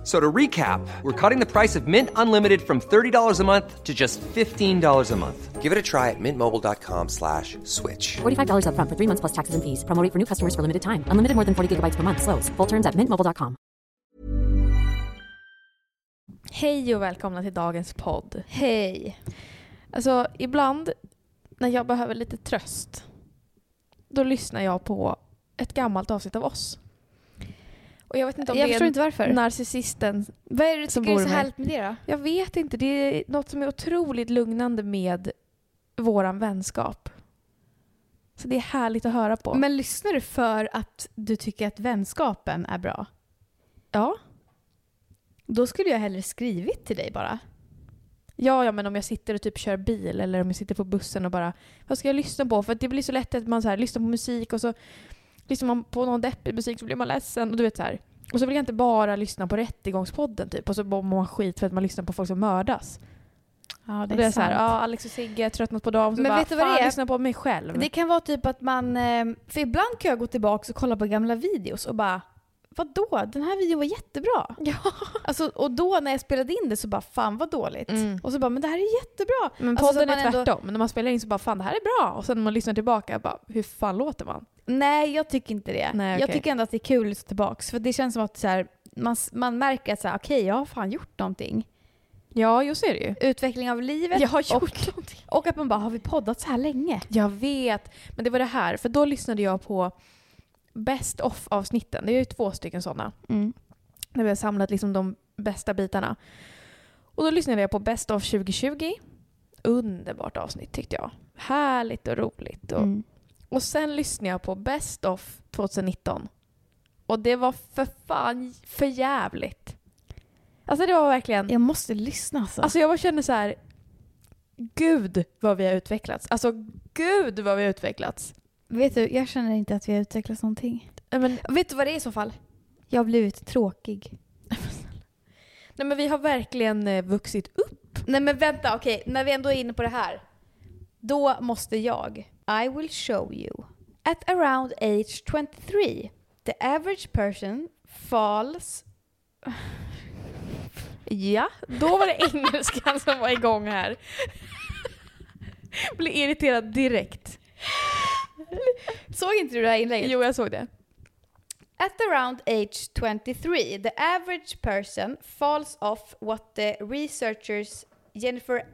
F- So to recap, we're cutting the price of Mint Unlimited from $30 a month to just $15 a month. Give it a try at mintmobile.com slash switch. $45 upfront for three months plus taxes and fees. Promo rate for new customers for limited time. Unlimited more than 40 gigabytes per month. Slows. Full terms at mintmobile.com. Hej och välkomna till dagens podd. Hej. Alltså ibland när jag behöver lite tröst då lyssnar jag på ett gammalt avsnitt av oss. Och jag vet inte om Jag det förstår är inte varför. narcissisten. Vad är det du som tycker är bor så med. härligt med det då? Jag vet inte, det är något som är otroligt lugnande med våran vänskap. Så det är härligt att höra på. Men lyssnar du för att du tycker att vänskapen är bra? ja. Då skulle jag hellre skrivit till dig bara. Ja, ja, men om jag sitter och typ kör bil eller om jag sitter på bussen och bara vad ska jag lyssna på? För det blir så lätt att man så här, lyssnar på musik och så lyssnar man på någon deppig musik så blir man ledsen och du vet så här. Och så vill jag inte bara lyssna på Rättegångspodden typ och så mår man skit för att man lyssnar på folk som mördas. Ja, och det är så här, ja Alex och Sigge har tröttnat på dem så Men bara, vet du vad det är? lyssna på mig själv. Det kan vara typ att man... eh, För ibland kan jag gå tillbaka och kolla på gamla videos och bara Vadå? Den här videon var jättebra. Ja. Alltså, och då när jag spelade in det så bara fan vad dåligt. Mm. Och så bara men det här är jättebra. Men Alltså, så podden att är man ändå- tvärtom. När man spelar in så bara fan det här är bra och sen när man lyssnar tillbaka bara hur fan låter man? Nej jag tycker inte det. Nej, Jag okej. tycker ändå att det är kul att lyssna tillbaks. För det känns som att så här, man, man märker att så här, okej jag har fan gjort någonting. Ja, just är det ju. Utveckling av livet. Jag har gjort och, någonting. och att man bara, har vi poddat så här länge? Jag vet. Men det var det här, för då lyssnade jag på Best of avsnitten. Det är ju två stycken sådana. Där vi har samlat liksom de bästa bitarna. Och då lyssnade jag på Best of 2020. Underbart avsnitt tyckte jag. Härligt och roligt. Och, Mm. Och sen lyssnade jag på Best of 2019. Och det var för fan för jävligt. Alltså det var verkligen... Jag måste lyssna alltså. Alltså jag bara känner så här. Gud vad vi har utvecklats. Alltså gud vad vi har utvecklats. Vet du, jag känner inte att vi har utvecklat någonting. Men, Vet du vad det är i så fall? Jag har blivit tråkig. nej, men vi har verkligen eh, vuxit upp. Nej men vänta, okej. När vi ändå är inne på det här. Då måste jag. I will show you. At around age 23, the average person falls... Ja, då var det engelskan som var igång här. Blir irriterad direkt. Såg inte du det här inlägget? Jo, jag såg det. At around age 23, the average person falls off what the researchers Jennifer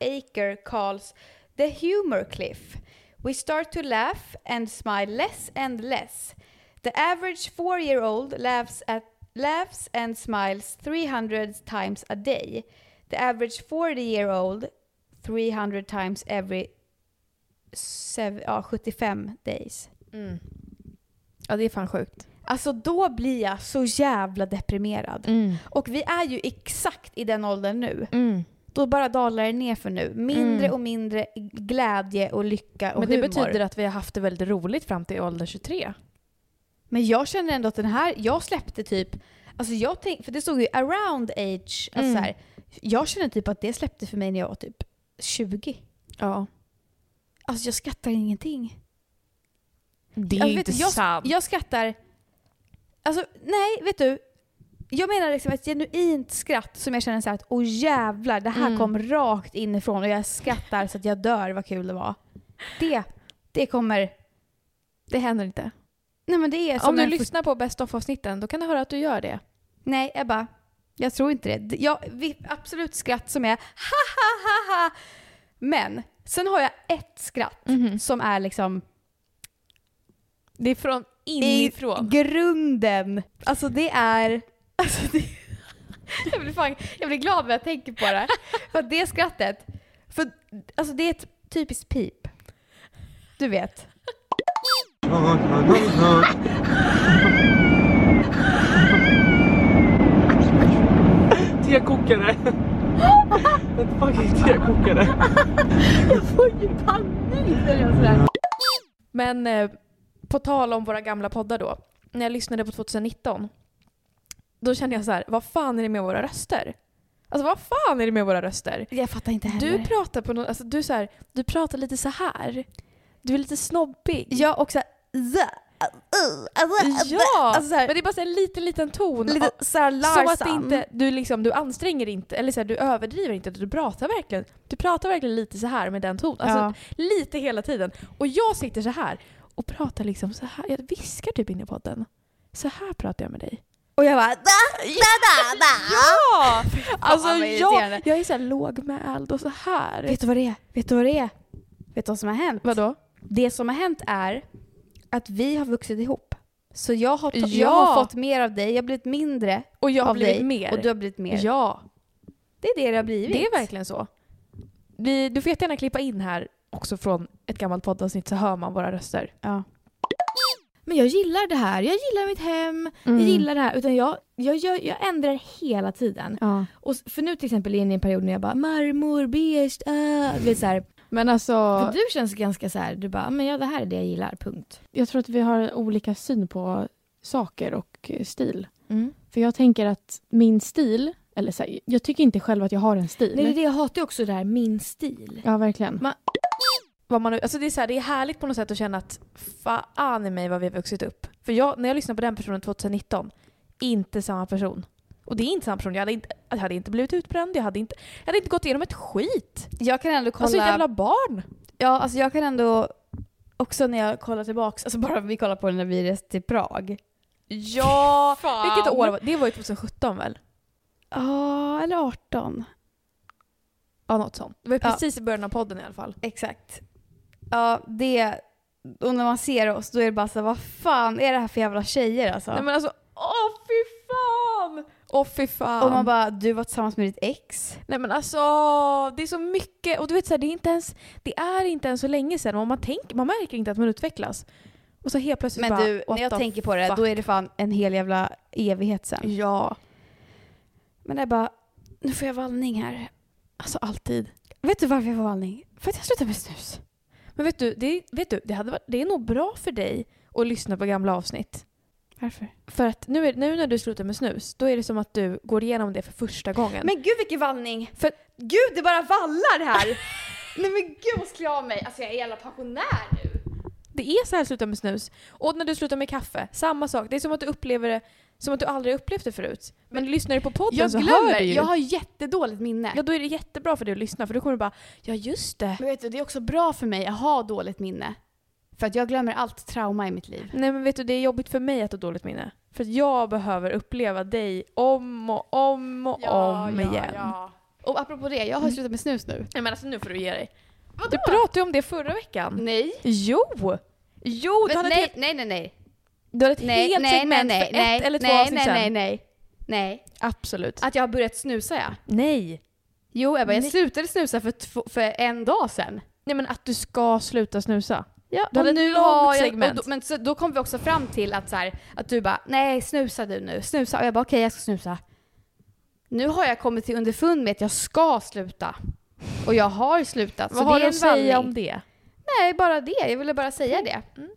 Aker calls the humor cliff. We start to laugh and smile less and less. The average four-year-old laughs at laughs and smiles 300 times a day. The average 40-year-old 300 times every sev- ja, 75 days. Mm. Ja, det är fan sjukt. Alltså då blir jag så jävla deprimerad. Mm. Och vi är ju exakt i den åldern nu. Mm. Då bara dalar det ner för nu. Mindre Mm. och mindre glädje och lycka och Men det humor. betyder att vi har haft det väldigt roligt fram till ålder 23. Men jag känner ändå att den här, jag släppte typ, alltså jag tänkte, för det stod ju around age, alltså Mm. så här, jag känner typ att det släppte för mig när jag var typ 20. Ja. Alltså jag skrattar ingenting. Det är Jag inte vet, jag, sant. Jag skrattar, alltså nej vet du, jag menar liksom ett genuint skratt som jag känner så här att åh jävlar, det här Mm. kom rakt inifrån och jag skrattar så att jag dör, vad kul det var. Det, det kommer, Det händer inte. nej men det är som Om du lyssnar på Best of-avsnitten, då kan du höra att du gör det. Nej, Ebba. Jag tror inte det. Jag, absolut skratt som är ha ha ha ha. Men sen har jag ett skratt Mhm. som är liksom Det är från i inifrån. grunden. Alltså det är... Alltså det, jag, blir fan, jag blir glad när jag tänker på det. För det skrattet, för alltså det är ett typiskt pip. Du vet. Tekokare! En fucking tekokare! Men eh, på tal om våra gamla poddar då. När jag lyssnade på 2019. Då kände jag så här, vad fan är det med våra röster? Alltså vad fan är det med våra röster? Jag fattar inte Du pratar på något, alltså du, så här, du pratar lite så här. Du är lite snobbig. Ja, och såhär... Ja, Alltså så här- men det är bara så här en liten, liten ton. Lite Som Larsson. att inte, du, liksom, du anstränger inte, eller så här, du överdriver inte. Du pratar verkligen, du pratar verkligen lite så här med den tonen. Alltså, Ja. Lite hela tiden. Och jag sitter så här och pratar liksom så här. Jag viskar typ in i podden. Så här pratar jag med dig. Och jag bara... Da, da, da, da. Ja! Alltså jag, jag är så här lågmäld och så här. Vet du vad det är? Vet du vad det är? Vet du vad som har hänt? Vadå? Det som har hänt är att vi har vuxit ihop. Så jag har, ta- jag Ja. har fått mer av dig, jag har blivit mindre Och jag har blivit dig mer. och du har blivit mer. Ja, Det är det det har blivit. det är verkligen så. Vi, du får jättegärna klippa in här också från ett gammalt poddavsnitt så hör man våra röster. Ja. Men jag gillar det här, jag gillar mitt hem, Mm. jag gillar det här. Utan jag, jag, jag, jag ändrar hela tiden. Ja. Och för nu till exempel är jag inne i en period när jag bara marmor, beige, äh, vet så här. Men alltså, För du känns ganska så här, du bara, men ja det här är det jag gillar, punkt. Jag tror att vi har olika syn på saker och stil. Mm. För jag tänker att min stil, eller så här, jag tycker inte själv att jag har en stil. Nej, det är det jag hatar också, det här min stil. Ja, verkligen. Vad man, alltså det, är så här, det är härligt på något sätt att känna att fan i mig vad vi har vuxit upp. För jag, när jag lyssnade på den personen 2019, inte samma person. Och det är inte samma person. Jag hade inte, jag hade inte blivit utbränd, jag hade inte, jag hade inte gått igenom ett skit. Jag kan ändå kolla... Alltså jävla barn. Ja, alltså jag kan ändå också när jag kollar tillbaks, alltså bara vi kollar på det när vi reste till Prag. Ja, Fan. vilket år var det? Det var ju 2017 väl? Ja, eller 18. Ja, något sånt. Det var ju Ja. precis i början av podden i alla fall. Exakt. Ja, det... Och när man ser oss då är det bara så här, vad fan är det här för jävla tjejer alltså? Nej men alltså, åh fy fan! Åh fy fan. och man bara, du var tillsammans med ditt ex. Nej men alltså, det är så mycket. Och du vet så här, det är inte ens, det är inte ens så länge sedan. Och man, tänker, man märker inte att man utvecklas. Och så helt plötsligt Men bara, du, när jag tänker på det, fuck? då är det fan en hel jävla evighet sen. Ja, Men det är bara, nu får jag vallning här. alltså alltid. Vet du varför jag får vallning? För att jag slutar med snus. Men vet du, det, vet du det, hade varit, det är nog bra för dig att lyssna på gamla avsnitt. Varför? För att nu, är, nu när du slutar med snus, då är det som att du går igenom det för första gången. Men gud vilken vallning! För- Gud det bara vallar här! Nej men gud vad skulle jag av mig? Alltså jag är jävla pensionär nu. Det är så här att sluta med snus. Och när du slutar med kaffe, samma sak. Det är som att du upplever det som att du aldrig upplevt det förut. Men lyssnar du på podden Jag så hör glömmer, du ju. jag har jättedåligt minne. Ja, då är det jättebra för dig att lyssna för då kommer du bara ja just det. Men vet du, det är också bra för mig att ha dåligt minne. För att jag glömmer allt trauma i mitt liv. Nej men vet du, det är jobbigt för mig att ha dåligt minne. För att jag behöver uppleva dig om och om och om igen. Och apropå det, jag har slutat med snus nu. Nej men alltså nu får du ge dig. Du pratade ju om det förra veckan. Nej. Jo! Jo, du hade nej, helt, nej, nej, nej. Du hade ett Nej, helt nej, segment nej, för nej, ett eller två nej, avsnitt nej, nej, nej. Nej. Absolut. Att jag har börjat snusa ja. Nej. Jo Ebba, jag Nej. slutade snusa för, två, för en dag sedan. Nej men att du ska sluta snusa. Ja, Du och ett nu har jag, segment. Då, men så, då kom vi också fram till att, så här, att du bara, nej snusa du nu, snusa. Och jag bara, okej jag ska snusa. Nu har jag kommit till underfund med att jag ska sluta. Och jag har slutat. Vad har du att säga om det? Nej, bara det. Jag ville bara säga det. Mm.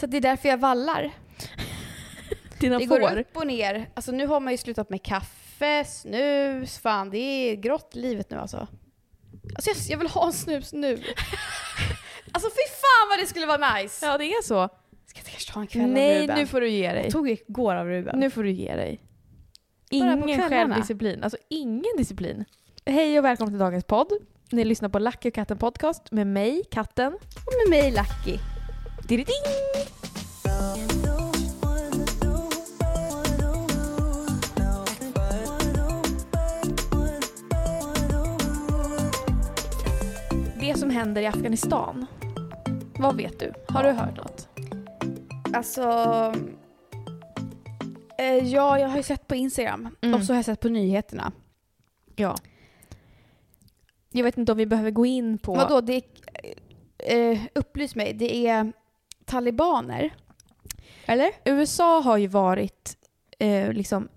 Så det är därför jag vallar. Dina Det går får? upp och ner. Alltså nu har man ju slutat med kaffe, snus, fan det är grått livet nu alltså. Alltså jag, jag vill ha en snus nu. alltså fy fan vad det skulle vara nice! Ja det är så. Ska jag kanske ta en kväll av Nej Ruben? nu får du ge dig. Jag tog igår av Ruben. Nu får du ge dig. Ingen självdisciplin. Alltså ingen disciplin. Hej och välkommen till dagens podd. Ni lyssnar på Lucky och katten podcast med mig, katten. Och med mig Lucky. Ding! Det som händer i Afghanistan. Vad vet du? Har du hört något? Alltså... Eh, ja, jag har ju sett på Instagram. Mm. Och så har jag sett på nyheterna. Ja. Jag vet inte om vi behöver gå in på... Vadå? Det är, eh, upplys mig. Det är talibaner. Eller? USA har ju varit, eh, liksom,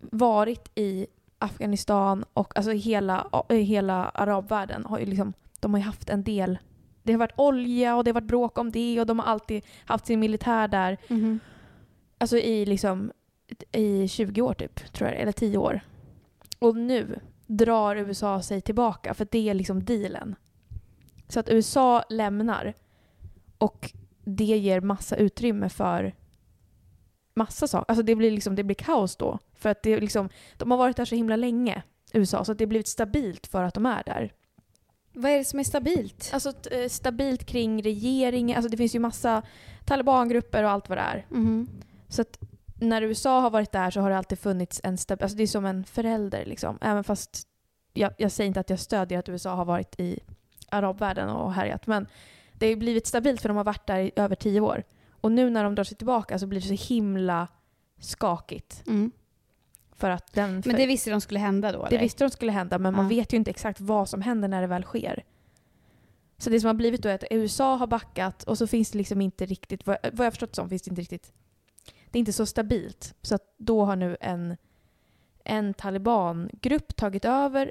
varit i Afghanistan och alltså hela, hela arabvärlden har ju liksom, de har ju haft en del, det har varit olja och det har varit bråk om det och de har alltid haft sin militär där. Alltså i liksom i 20 år typ, tror jag, eller 10 år. Och nu drar USA sig tillbaka för det är liksom dealen. Så att USA lämnar och det ger massa utrymme för massa saker. Alltså det blir, liksom, det blir kaos då. För att det liksom, de har varit där så himla länge, USA, så det har blivit stabilt för att de är där. Vad är det som är stabilt? Alltså eh, stabilt kring regeringen, alltså det finns ju massa talibangrupper och allt vad det är. Mhm. Så att när USA har varit där så har det alltid funnits en stabil... Alltså det är som en förälder liksom. Även fast jag, jag säger inte att jag stödjer att USA har varit i arabvärlden och härjat. Men det har blivit stabilt för de har varit där i över tio år. Och nu när de drar sig tillbaka så blir det så himla skakigt. Mm. För att den... Men det visste de skulle hända då? Det eller? visste de skulle hända, men man Ja. vet ju inte exakt vad som händer när det väl sker. Så det som har blivit då är att USA har backat och så finns det liksom inte riktigt, vad vad jag förstått som finns det inte riktigt, det är inte så stabilt. Så att då har nu en, en talibangrupp tagit över.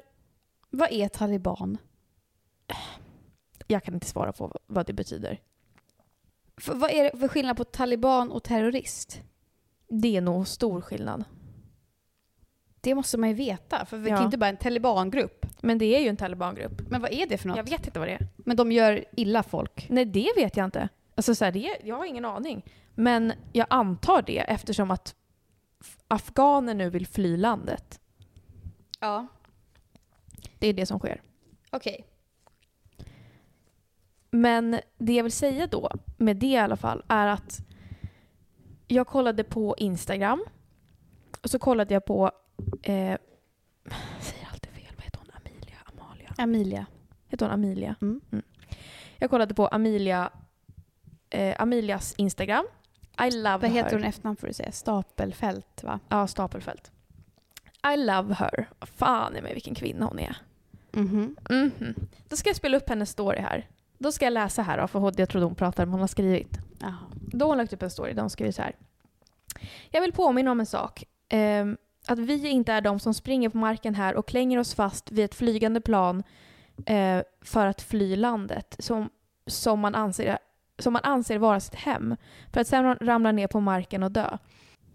Vad är taliban? Jag kan inte svara på vad det betyder. För, vad är det för skillnad på taliban och terrorist? Det är nog stor skillnad. Det måste man ju veta, för vi Ja. kan inte bara en talibangrupp. Men det är ju en talibangrupp. Men vad är det för något? Jag vet inte vad det är. Men de gör illa folk. Nej, det vet jag inte. Alltså så här, det, jag har ingen aning. Men jag antar det eftersom att afghaner nu vill fly landet. Ja. Det är det som sker. Okej. Men det jag vill säga då, med det i alla fall, är att jag kollade på Instagram och så kollade jag på, eh, jag säger alltid fel, vad heter hon? Amelia? Amalia? Amelia. Heter hon Amelia? Mm. Jag kollade på Amelia, eh, Amelias Instagram. I love Vad heter her. hon efternamn får du säga? Stapelfält va? Ja, Stapelfält. I love her. Fan i mig vilken kvinna hon är. Mhm. Mhm. Då ska jag spela upp hennes story här. Då ska jag läsa här då, för jag trodde hon pratade, men hon har skrivit. Jaha. Då har hon lagt upp en story där hon skriver så här. Jag vill påminna om en sak. Ehm, att vi inte är de som springer på marken här och klänger oss fast vid ett flygande plan eh, för att fly landet som, som, man anser, som man anser vara sitt hem. För att sen ramla ner på marken och dö.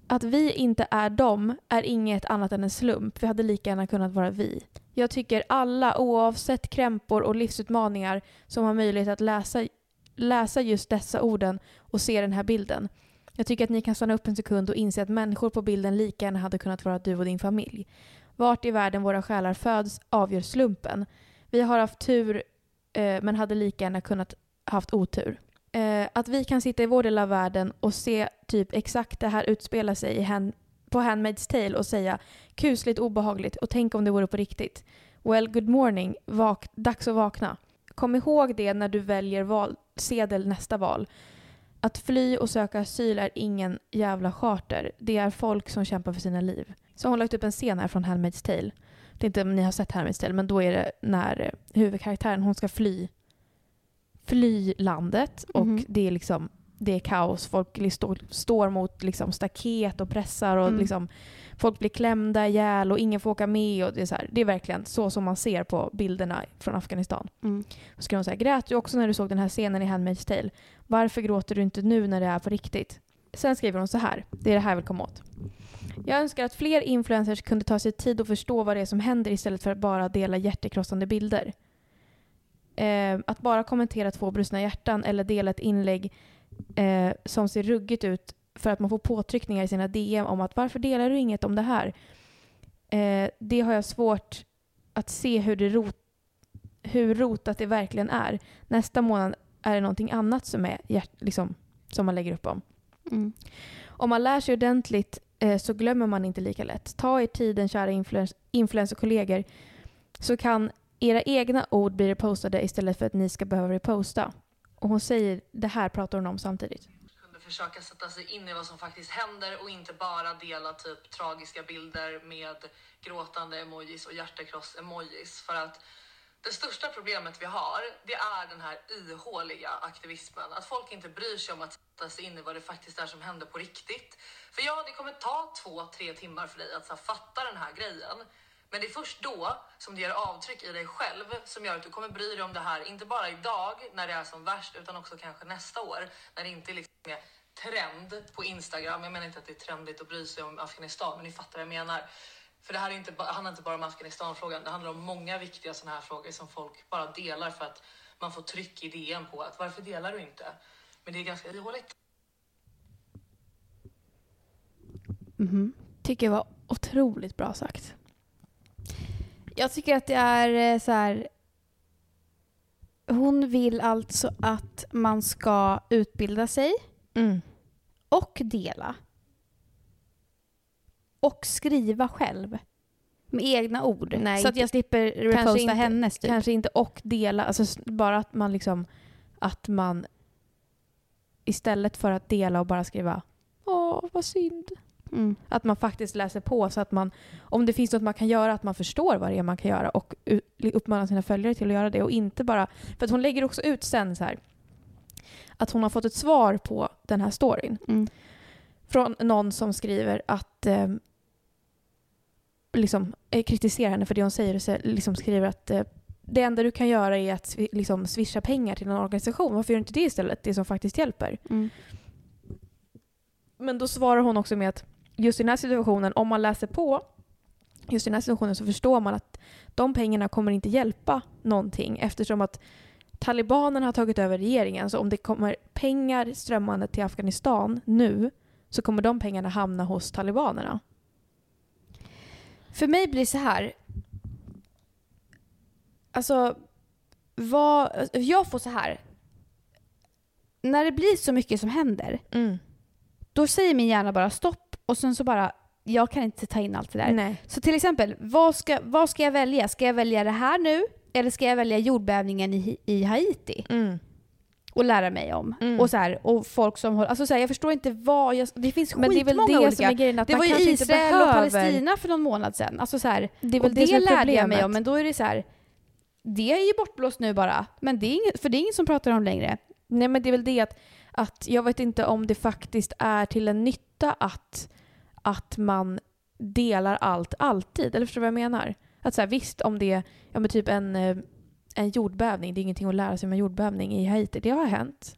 Att vi inte är dem är inget annat än en slump. Vi hade lika gärna kunnat vara vi. Jag tycker alla, oavsett krämpor och livsutmaningar, som har möjlighet att läsa, läsa just dessa orden och se den här bilden. Jag tycker att ni kan stanna upp en sekund och inse att människor på bilden lika gärna hade kunnat vara du och din familj. Vart i världen våra själar föds avgör slumpen. Vi har haft tur eh, men hade lika gärna kunnat haft otur. Eh, att vi kan sitta i vår del av världen och se typ exakt det här utspela sig i hand, på Handmaid's Tale och säga kusligt obehagligt och tänk om det vore på riktigt. Well, good morning. Vak dags att vakna. Kom ihåg det när du väljer valsedel nästa val. Att fly och söka asyl är ingen jävla charter. Det är folk som kämpar för sina liv. Så har hon lagt upp en scen här från Handmaid's Tale. Det är inte om ni har sett Handmaid's Tale, men då är det när eh, huvudkaraktären hon ska fly, fly landet och Mhm. det är liksom det är kaos. Folk står, står mot liksom staket och pressar och Mm. liksom folk blir klämda ihjäl och ingen får åka med. Och det, är så här, det är verkligen så som man ser på bilderna från Afghanistan. Mm. Så ska hon säga, grät du också när du såg den här scenen i Handmaid's Tale? Varför gråter du inte nu när det är på riktigt? Sen skriver hon så här, det är det här jag vill komma åt. Jag önskar att fler influencers kunde ta sig tid att förstå vad det är som händer istället för att bara dela hjärtekrossande bilder. Eh, att bara kommentera två brustna hjärtan eller dela ett inlägg eh, som ser ruggigt ut för att man får påtryckningar i sina DM om att varför delar du inget om det här? Eh, det har jag svårt att se hur, det rot, hur rotat det verkligen är. Nästa månad är det någonting annat som, är hjärt, liksom, som man lägger upp om. Mm. Om man lär sig ordentligt eh, så glömmer man inte lika lätt. Ta er tiden, kära influens- influencerkollegor, så kan era egna ord blir repostade istället för att ni ska behöva reposta. Och hon säger, det här pratar hon om samtidigt. kunde försöka sätta sig in i vad som faktiskt händer och inte bara dela typ tragiska bilder med gråtande emojis och hjärtekross-emojis. För att det största problemet vi har, det är den här ihåliga aktivismen. Att folk inte bryr sig om att sätta sig in i vad det faktiskt är som händer på riktigt. För ja, det kommer ta två, tre timmar för dig att så här, fatta den här grejen. Men det är först då som det gör avtryck i dig själv som gör att du kommer bry dig om det här, inte bara idag när det är som värst, utan också kanske nästa år när det inte liksom är trend på Instagram. Jag menar inte att det är trendigt att bry sig om Afghanistan, men ni fattar vad jag menar. För det här är inte, handlar inte bara om Afghanistan-frågan, det handlar om många viktiga sådana här frågor som folk bara delar för att man får tryck i DM på att varför delar du inte? Men det är ganska ihåligt. Mm-hmm. Tycker jag var otroligt bra sagt. Jag tycker att det är eh, så här... Hon vill alltså att man ska utbilda sig Mm. och dela. Och skriva själv. Med egna ord. Nej, så att jag slipper reposta inte- hennes typ. Kanske inte och dela, alltså bara att man liksom att man istället för att dela och bara skriva Åh, vad synd. Mm. Att man faktiskt läser på så att man, om det finns något man kan göra, att man förstår vad det är man kan göra och uppmanar sina följare till att göra det och inte bara, för att hon lägger också ut sen så här att hon har fått ett svar på den här storyn Mm. från någon som skriver att eh, liksom eh, kritiserar henne för det hon säger och liksom skriver att eh, det enda du kan göra är att liksom, swisha pengar till en organisation. Varför gör du inte det istället? Det som faktiskt hjälper. Mm. Men då svarar hon också med att just i den här situationen, om man läser på, just i den här situationen så förstår man att de pengarna kommer inte hjälpa någonting eftersom att talibanerna har tagit över regeringen. Så om det kommer pengar strömmande till Afghanistan nu så kommer de pengarna hamna hos talibanerna. För mig blir det så här. Alltså, vad, jag får så här. När det blir så mycket som händer, då säger min hjärna bara stopp och sen så bara, jag kan inte ta in allt det där. Nej. Så till exempel, vad ska, vad ska jag välja? Ska jag välja det här nu? Eller ska jag välja jordbävningen i, i Haiti Mm. och lära mig om? Mm. Och, så här, och folk som håller... Alltså så här, jag förstår inte vad... Jag, det finns Men det är väl skitmånga det olika. som är grejen. Att det var ju Israel och Palestina för någon månad sedan. Alltså så här, Det är väl det, det, lärde jag mig om, men då är det så här... Det är ju bortblåst nu bara. Men det är inget, för det är ingen som pratar om längre. Nej men det är väl det att, att jag vet inte om det faktiskt är till en nytta att, att man delar allt alltid. Eller förstår du vad jag menar? Att så här, visst om det är ja, men typ en, eh, en jordbävning, det är ingenting att lära sig om en jordbävning i Haiti. Det har hänt.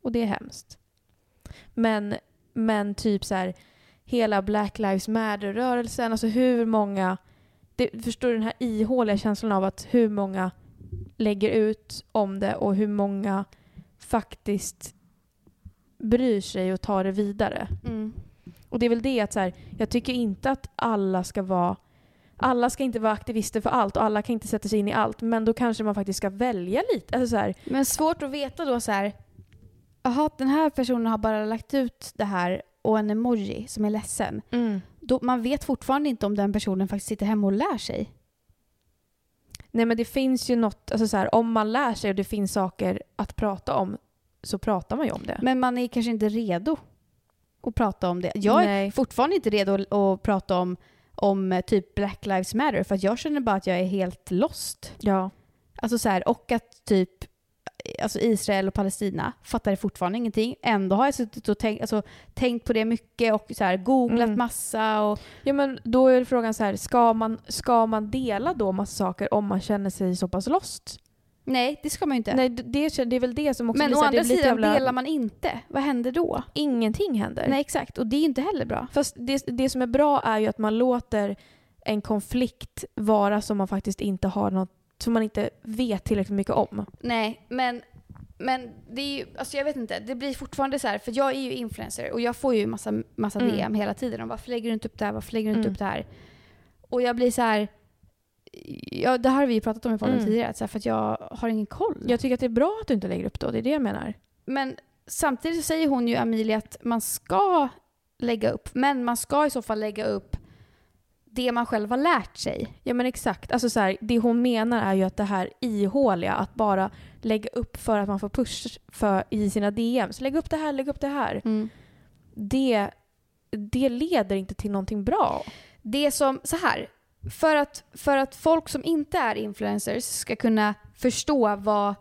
Och det är hemskt. Men, men typ så här hela Black Lives Matter-rörelsen, alltså hur många... Det, förstår du den här ihåliga känslan av att hur många lägger ut om det och hur många faktiskt bryr sig och tar det vidare. Mm. Och det är väl det att så här, jag tycker inte att alla ska vara alla ska inte vara aktivister för allt och alla kan inte sätta sig in i allt men då kanske man faktiskt ska välja lite. Alltså så här, Men svårt att veta då så här. Jaha, den här personen har bara lagt ut det här och en emoji som är ledsen. Då, man vet fortfarande inte om den personen faktiskt sitter hemma och lär sig. Nej men det finns ju något, alltså så här, om man lär sig och det finns saker att prata om så pratar man ju om det. Men man är kanske inte redo att prata om det. Jag är Nej. fortfarande inte redo att- prata om, om eh, typ Black Lives Matter för att jag känner bara att jag är helt lost. Ja. Alltså så här, och att typ alltså Israel och Palestina fattar fortfarande ingenting. Ändå har jag suttit och tänkt, alltså, tänkt på det mycket och så här, googlat Mm. massa. Och, ja men då är frågan så här, ska man, ska man dela då massa saker om man känner sig så pass lost? Nej, det ska man ju inte. Nej det, det, är väl det som också Men blir å andra det sidan, jävla- delar man inte, vad händer då? Ingenting händer. Nej, exakt. Och det är ju inte heller bra. Fast det, det som är bra är ju att man låter en konflikt vara som man faktiskt inte har något, som man inte vet tillräckligt mycket om. Nej, men, men det är ju, alltså jag vet inte, det blir fortfarande så här, för jag är ju influencer och jag får ju massa, massa Mm. DM hela tiden om varför lägger du inte upp det här, varför lägger du inte Mm. upp det här? Och jag blir så här, ja, det här har vi pratat om i podden Mm. tidigare, så här, för att jag har ingen koll. Jag tycker att det är bra att du inte lägger upp då, det är det jag menar. Men samtidigt så säger hon ju, Amelia, att man ska lägga upp, men man ska i så fall lägga upp det man själv har lärt sig. Ja men exakt. Alltså så här, det hon menar är ju att det här ihåliga, att bara lägga upp för att man får push för, i sina DMs. Lägg upp det här, lägg upp det här. Det, det leder inte till någonting bra. Det som, så här, för att, för att folk som inte är influencers ska kunna förstå vad,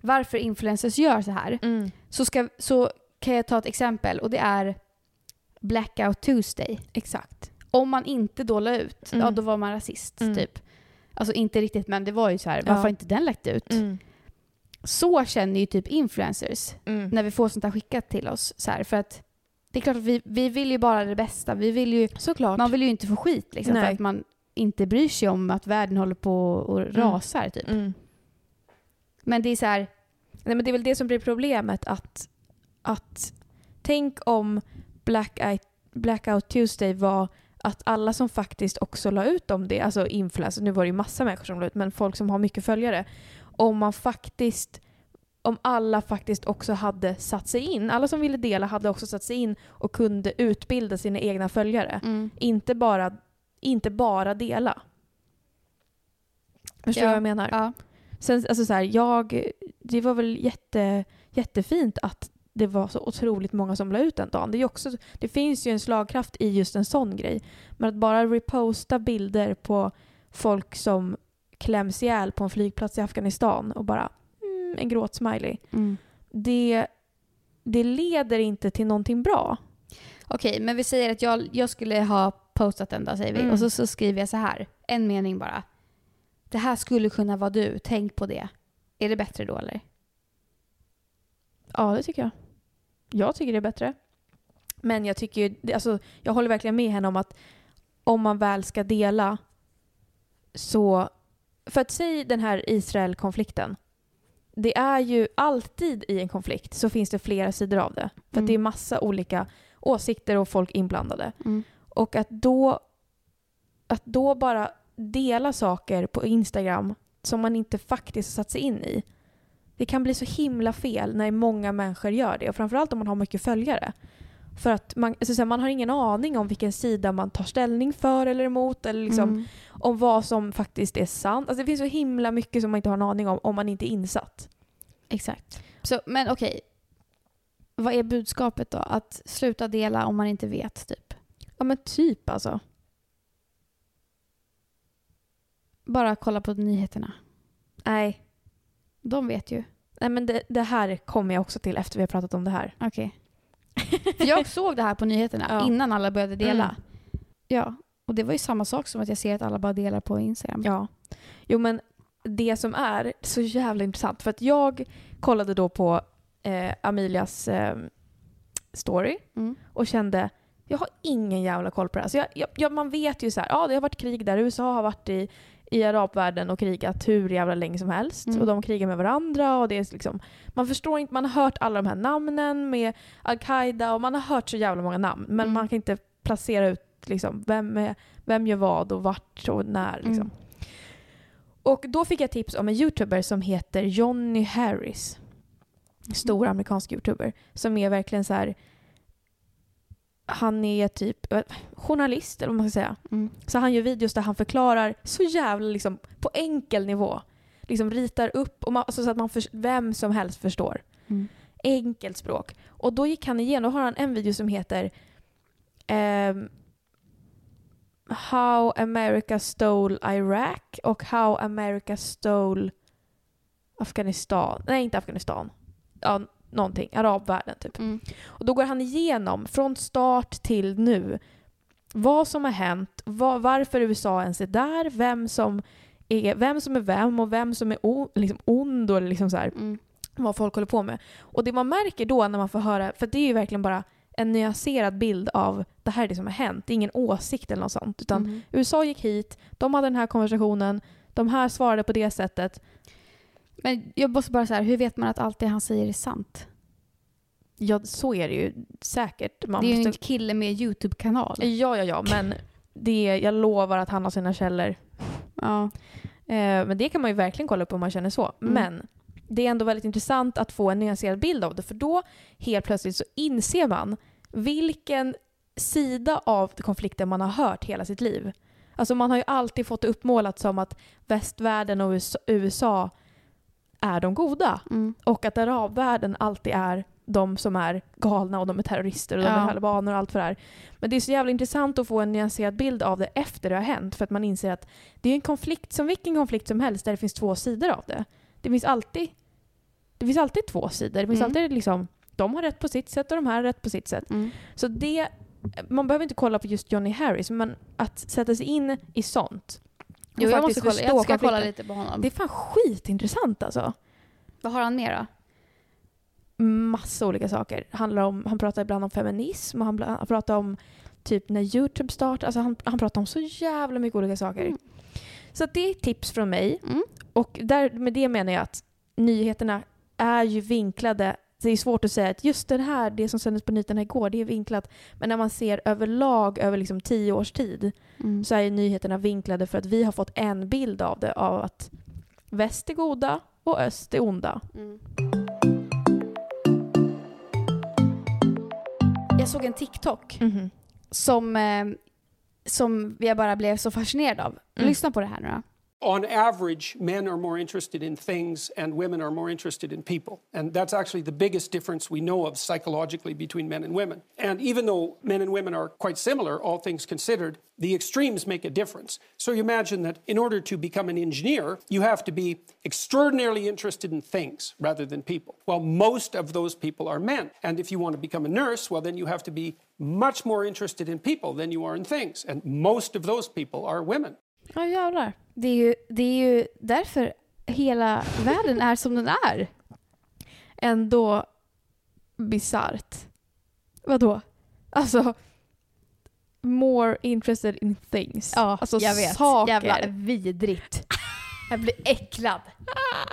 varför influencers gör så här, så, ska, så kan jag ta ett exempel och det är Blackout Tuesday. Exakt. Om man inte då la ut, Mm. ja då var man rasist Mm. typ. Alltså inte riktigt men det var ju så här, Ja. varför har inte den lagt ut? Mm. så känner ju typ influencers Mm. när vi får sånt här skickat till oss. Så här, för att det är klart att vi, vi vill ju bara det bästa. Vi vill ju, Såklart. man vill ju inte få skit liksom, för att man inte bryr sig om att världen håller på och rasar. Typ. Mm. Men det är så här, Nej, men det är väl det som blir problemet att, att tänk om Black Eye, Blackout Tuesday var att alla som faktiskt också la ut om det, alltså influencers, nu var det ju massa människor som la ut, men folk som har mycket följare, om man faktiskt om alla faktiskt också hade satt sig in, alla som ville dela hade också satt sig in och kunde utbilda sina egna följare. mm. Inte bara, inte bara dela. Förstår du Ja. vad jag menar? ja. Sen, alltså så här, jag, det var väl jätte, jättefint att det var så otroligt många som la ut den dagen. Det, är också, det finns ju en slagkraft i just en sån grej. Men att bara reposta bilder på folk som kläms ihjäl på en flygplats i Afghanistan och bara mm, en gråtsmiley. Mm. Det, det leder inte till någonting bra. Okej, men vi säger att jag, jag skulle ha postat den då, säger vi. Mm. Och så, så skriver jag så här, en mening bara. Det här skulle kunna vara du, tänk på det. Är det bättre då eller? Ja, det tycker jag. Jag tycker det är bättre. Men jag tycker alltså, jag håller verkligen med henne om att om man väl ska dela så... För att säga den här Israel-konflikten. Det är ju alltid i en konflikt så finns det flera sidor av det. För Mm. det är massa olika åsikter och folk inblandade. Mm. Och att då, att då bara dela saker på Instagram som man inte faktiskt har satt sig in i. Det kan bli så himla fel när många människor gör det. Och framförallt om man har mycket följare. För att man, alltså man har ingen aning om vilken sida man tar ställning för eller emot. Eller liksom Mm. om vad som faktiskt är sant. Alltså det finns så himla mycket som man inte har en aning om om man inte är insatt. Exakt. Så, men okej. Vad är budskapet då? Att sluta dela om man inte vet, typ? Ja men typ alltså. Bara kolla på nyheterna. Nej. De vet ju. Nej men det, det här kommer jag också till efter vi har pratat om det här. Okej. För jag såg det här på nyheterna Ja. innan alla började dela. Mm. Ja, och det var ju samma sak som att jag ser att alla bara delar på Instagram. Ja. Jo men det som är så jävla intressant för att jag kollade då på eh, Amelias eh, story Mm. och kände jag har ingen jävla koll på det här. Alltså jag, jag, jag, man vet ju så här, ja det har varit krig där, USA har varit i, i arabvärlden och krigat hur jävla länge som helst Mm. och de krigar med varandra och det är liksom, man förstår inte, man har hört alla de här namnen med Al-Qaida och man har hört så jävla många namn men Mm. man kan inte placera ut liksom, vem, är, vem gör vad och vart och när. Liksom. Mm. Och då fick jag tips om en youtuber som heter Johnny Harris. Stor amerikansk youtuber. Som är verkligen så här. Han är typ eh, journalist eller vad man ska säga. Mm. Så han gör videos där han förklarar så jävla liksom på enkel nivå. Liksom ritar upp och man, alltså så att man för, vem som helst förstår. Mm. Enkelt språk. Och då gick han igenom, då har han en video som heter ehm, How America Stole Iraq och How America Stole Afghanistan. Nej, inte Afghanistan. Ja, någonting. Arabvärlden typ. Mm. Och då går han igenom från start till nu vad som har hänt, vad, varför USA ens är där, vem som är vem, som är vem och vem som är o, liksom ond och liksom så här, Mm. vad folk håller på med. Och det man märker då när man får höra, för det är ju verkligen bara en nyanserad bild av det här är det som har hänt. Det är ingen åsikt eller något sånt. Utan Mm. USA gick hit, de hade den här konversationen, de här svarade på det sättet. Men jag måste bara så här, hur vet man att allt det han säger är sant? Ja, så är det ju säkert. Man det är ju en måste... kille med YouTube-kanal. Ja, ja, ja, men det, jag lovar att han har sina källor. Ja. Eh, men det kan man ju verkligen kolla upp om man känner så. Mm. Men det är ändå väldigt intressant att få en nyanserad bild av det. För då helt plötsligt så inser man vilken sida av konflikten man har hört hela sitt liv. Alltså man har ju alltid fått det uppmålat som att västvärlden och USA är de goda. Mm. Och att arabvärlden alltid är de som är galna och de är terrorister och de Ja. är talibaner och allt för det här. Men det är så jävla intressant att få en nyanserad bild av det efter det har hänt. För att man inser att det är en konflikt som vilken konflikt som helst där det finns två sidor av det. Det finns alltid, det finns alltid två sidor. Det finns Mm. alltid liksom, de har rätt på sitt sätt och de här har rätt på sitt sätt. Mm. Så det, man behöver inte kolla på just Johnny Harris, men att sätta sig in i sånt. Jo, jag måste kolla, jag ska kolla lite på honom. Det är fan skitintressant alltså. Vad har han mer då? massa olika saker. Handlar om, han pratar ibland om feminism och han, han pratar om typ när Youtube startade. Alltså han, han pratar om så jävla mycket olika saker. Mm. Så det är tips från mig. Mm. Och där, med det menar jag att nyheterna är ju vinklade. Det är svårt att säga att just det här, det som sändes på nyheterna igår, det är vinklat. Men när man ser överlag över liksom tio års tid Mm. så är nyheterna vinklade för att vi har fått en bild av det, av att väst är goda och öst är onda. Mm. Jag såg en TikTok som, eh, som jag bara blev så fascinerad av. Mm. Lyssna på det här nu då. On average, men are more interested in things and women are more interested in people. And that's actually the biggest difference we know of psychologically between men and women. And even though men and women are quite similar, all things considered, the extremes make a difference. So you imagine that in order to become an engineer, you have to be extraordinarily interested in things rather than people. Well, most of those people are men. And if you want to become a nurse, well, then you have to be much more interested in people than you are in things. And most of those people are women. Ja jävlar. Det är ju, det är ju därför hela världen är som den är. Ändå bisarrt. Vadå? Alltså, more interested in things. Ja, alltså, jag vet. Saker. Jävla vidrigt. Jag blir äcklad.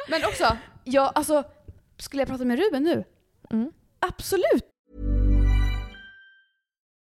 Men också, jag, alltså, skulle jag prata med Ruben nu? Mm. Absolut.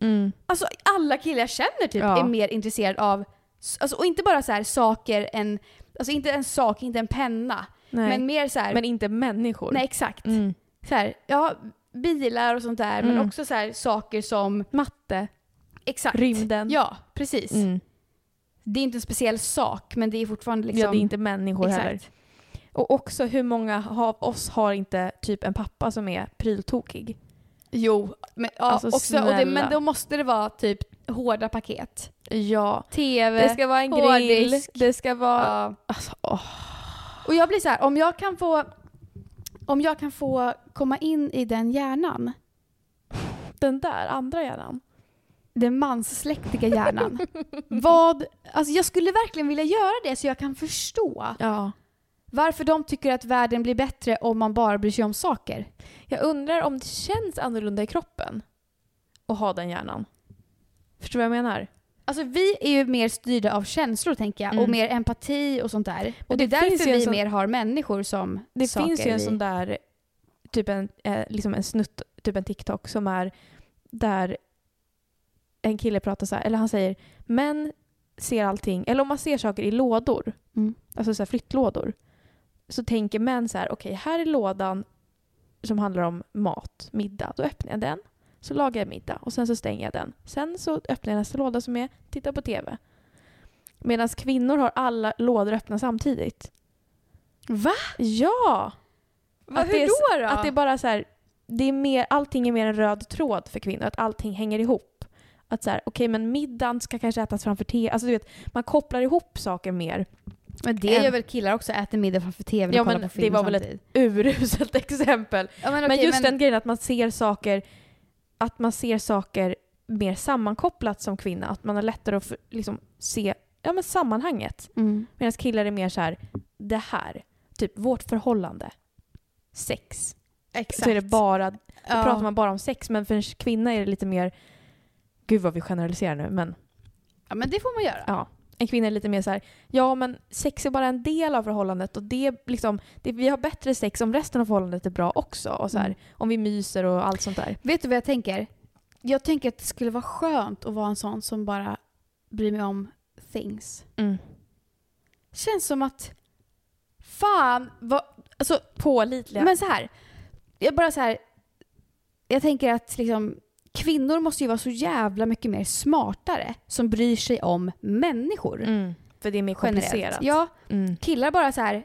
Mm. Alltså alla killar jag känner typ Ja. är mer intresserade av, alltså, och inte bara så här saker, en, alltså inte en sak, inte en penna. Nej. Men mer så här, Men inte människor. nej exakt. Mm. Så här, ja, bilar och sånt där, men Mm. också så här, saker som, Matte. exakt. Rymden. Ja, precis. Mm. Det är inte en speciell sak, men det är fortfarande liksom... Ja, det är inte människor exakt. heller. Och också hur många av oss har inte typ en pappa som är pryltokig? Jo, men, ja, Alltså, också, och det, men då måste det vara typ hårda paket. Ja. TV, Det ska vara en grill. hårddisk. Det ska vara... Ja. Alltså, åh. Och jag blir så här, om jag kan få om jag kan få komma in i den hjärnan, Den där andra hjärnan. den manssläktiga hjärnan. vad, alltså jag skulle verkligen vilja göra det så jag kan förstå Ja. Varför de tycker att världen blir bättre om man bara bryr sig om saker. Jag undrar om det känns annorlunda i kroppen att ha den hjärnan. Förstår du vad jag menar? Alltså vi är ju mer styrda av känslor tänker jag och Mm. mer empati och sånt där. Och det är det finns därför vi sån- mer har människor som Det saker finns ju en vi- sån där, typ en, eh, liksom en snutt, typ en TikTok som är där en kille pratar så här, eller han säger män ser allting, eller om man ser saker i lådor, Mm. alltså så här flyttlådor, så tänker män så här, okej här är lådan som handlar om mat, middag, då öppnar jag den, så lagar jag middag och sen så stänger jag den. Sen så öppnar jag nästa låda som är titta på TV. Medan kvinnor har alla lådor öppna samtidigt. Va? Ja! Va, Att hur är, då då? Att det är bara så här, det är mer, allting är mer en röd tråd för kvinnor, att allting hänger ihop. Att så här, okej men middagen ska kanske ätas framför te. Alltså du vet, man kopplar ihop saker mer. Men det gör väl killar också, äter middag framför tvn och Ja kollar men på film det var väl ett uruselt exempel. Ja, men, Men, okej, just den grejen att man ser saker, att man ser saker mer sammankopplat som kvinna. Att man har lättare att liksom, se ja, men sammanhanget. Mm. Medan killar är mer så här, det här, typ vårt förhållande, sex. Exakt. Så är det bara, då Ja. pratar man bara om sex. Men för en kvinna är det lite mer, gud vad vi generaliserar nu, men Ja men det får man göra. ja. En kvinna är lite mer så här, ja men sex är bara en del av förhållandet och det liksom, det, vi har bättre sex om resten av förhållandet är bra också. Och så här, Mm. Om vi myser och allt sånt där. Vet du vad jag tänker? Jag tänker att det skulle vara skönt att vara en sån som bara bryr mig om things. Mm. Känns som att, fan, vad, alltså Pålitliga. Men så här, jag bara så här, jag tänker att liksom kvinnor måste ju vara så jävla mycket mer smartare som bryr sig om människor. Mm. För det är mer generellt. komplicerat. Ja, Mm. killar bara så här,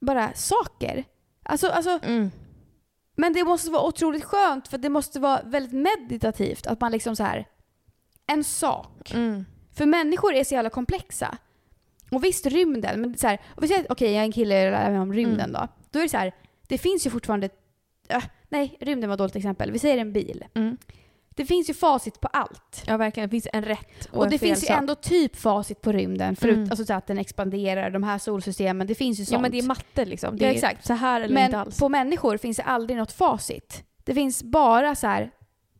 bara saker. Alltså, alltså, Mm. men det måste vara otroligt skönt för det måste vara väldigt meditativt att man liksom så här, en sak. Mm. För människor är så jävla komplexa. Och visst, rymden, men så här, och vi säger att okej, jag är en kille och lär mig om rymden då. Då är det så här, det finns ju fortfarande, äh, nej, rymden var ett dåligt exempel. Vi säger en bil. Mm. Det finns ju facit på allt. Ja verkligen, det finns en rätt och, Och, en det fel finns ju sak. ändå typ facit på rymden. Förut, Mm. alltså så att den expanderar, de här solsystemen, det finns ju sånt. Ja men det är matte liksom. Det Ja, exakt. Så här eller inte Men alls. på människor finns det aldrig något facit. Det finns bara så här,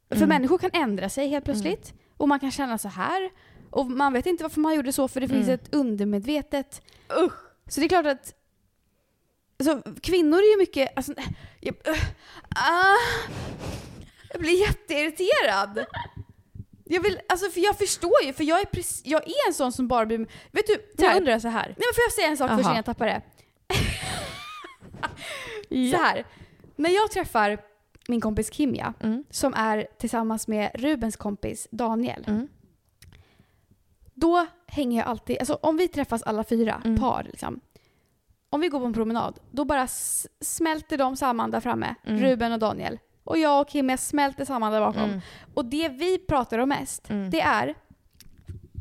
för Mm. människor kan ändra sig helt plötsligt. Och man kan känna så här. Och man vet inte varför man gjorde så för det finns Mm. ett undermedvetet. Usch. Så det är klart att alltså, kvinnor är ju mycket... Alltså, jag, uh, ah, jag blir jätteirriterad. Jag vill, alltså för jag förstår ju, för jag är, precis, jag är en sån som bara blir... Vet du, Jag undrar så här. Nej men får jag säga en sak först Aha. innan jag tappar det? Så här. När jag träffar min kompis Kimja, Mm. som är tillsammans med Rubens kompis Daniel. Mm. Då hänger jag alltid, alltså om vi träffas alla fyra Mm. par liksom. Om vi går på en promenad, då bara smälter de samman där framme. Mm. Ruben och Daniel. Och jag och Kimja smälter samman där bakom. Mm. Och det vi pratar om mest, Mm. det är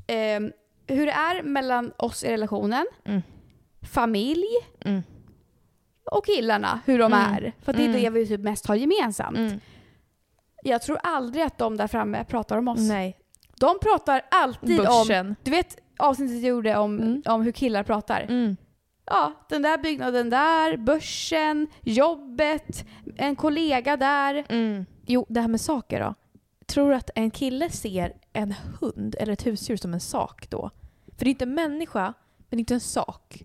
ehm, hur det är mellan oss i relationen, Mm. familj Mm. och killarna, hur de Mm. är. För det är det vi typ mest har gemensamt. Jag tror aldrig att de där framme pratar om oss. Nej. De pratar alltid om... Börsen. Du vet avsnittet jag gjorde om, om hur killar pratar? Ja, den där byggnaden där, börsen, jobbet, en kollega där. Mm. Jo, det här med saker då. Tror du att en kille ser en hund eller ett husdjur som en sak då? För det är inte en människa, men det är inte en sak.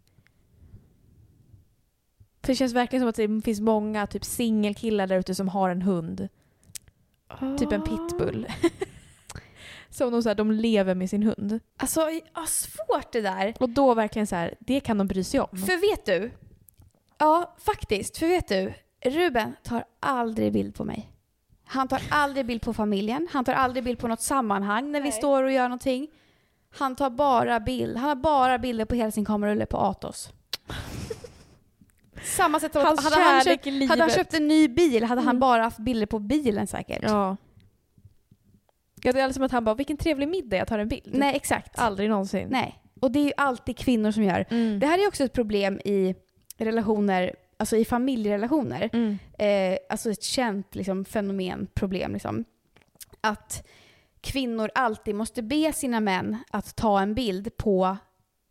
För det känns verkligen som att det finns många typ singelkillar där ute som har en hund. Typ en pitbull. som de, så här, de lever med sin hund. Alltså, ja, svårt det där. Och då verkligen så här, det kan de bry sig om. För vet du? Ja, faktiskt. För vet du? Ruben tar aldrig bild på mig. Han tar aldrig bild på familjen. Han tar aldrig bild på något sammanhang när vi Nej. står och gör någonting. Han tar bara bild. Han har bara bilder på hela sin kamerarulle på Atos. Samma sätt hade han, köpt, hade han köpt en ny bil hade han Mm. bara haft bilder på bilen säkert. Ja. Ja, det är alldeles som att han bara, vilken trevlig middag, jag tar en bild. Nej, exakt. Aldrig någonsin. Nej. Och det är ju alltid kvinnor som gör. Mm. Det här är också ett problem i relationer, alltså i familjerelationer. Mm. eh, alltså ett känt liksom, fenomen, problem. Liksom. Att kvinnor alltid måste be sina män att ta en bild på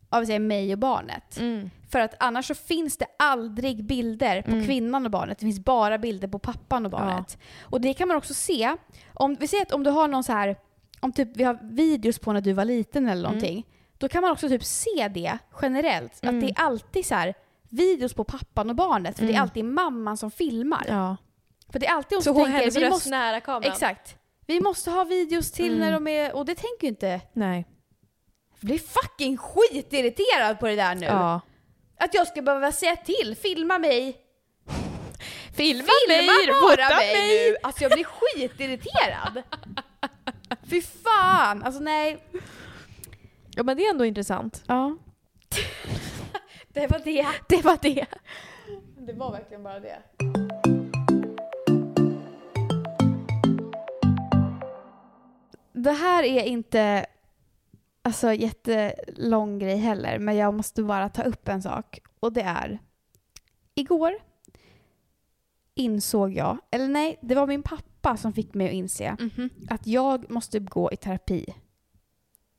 av mig och barnet. Mm. För att annars så finns det aldrig bilder på Mm. kvinnan och barnet. Det finns bara bilder på pappan och barnet. Och det kan man också se. Om, vi säger att om du har någon så här, om typ vi har videos på när du var liten eller någonting. Då kan man också typ se det generellt. Mm. Att det är alltid så här videos på pappan och barnet. För det är Mm. alltid mamman som filmar. Ja. För det är alltid hon Så som hon tänker, hennes vi måste, nära kameran. exakt. Vi måste ha videos till Mm. när de är, och det tänker ju inte, Nej. jag blir fucking skitirriterad på det där nu. Ja. Att jag ska behöva säga till, filma mig. Filma, Filma mig, bara mig, mig. nu! Alltså jag blir skitirriterad. Fy fan, alltså nej. Ja men det är ändå intressant. Ja. det var det. Det var det. Det var verkligen bara det. Det här är inte alltså jättelång grej heller, men jag måste bara ta upp en sak. Och det är, igår insåg jag, eller nej, det var min pappa som fick mig att inse att jag måste gå i terapi.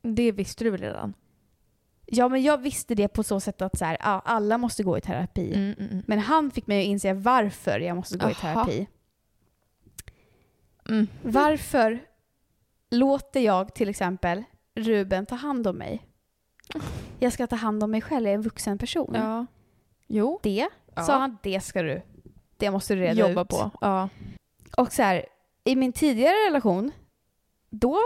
Det visste du väl redan? Ja, men jag visste det på så sätt att så här, ja, alla måste gå i terapi. Mm, mm, mm. Men han fick mig att inse varför jag måste gå i Aha. terapi. Mm. Varför låter jag till exempel Ruben ta hand om mig? jag ska ta hand om mig själv, jag är en vuxen person. Ja. Jo. Det Ja. sa han, det ska du. Det måste du reda Jobba ut. på. Ja. Och så här, i min tidigare relation, då,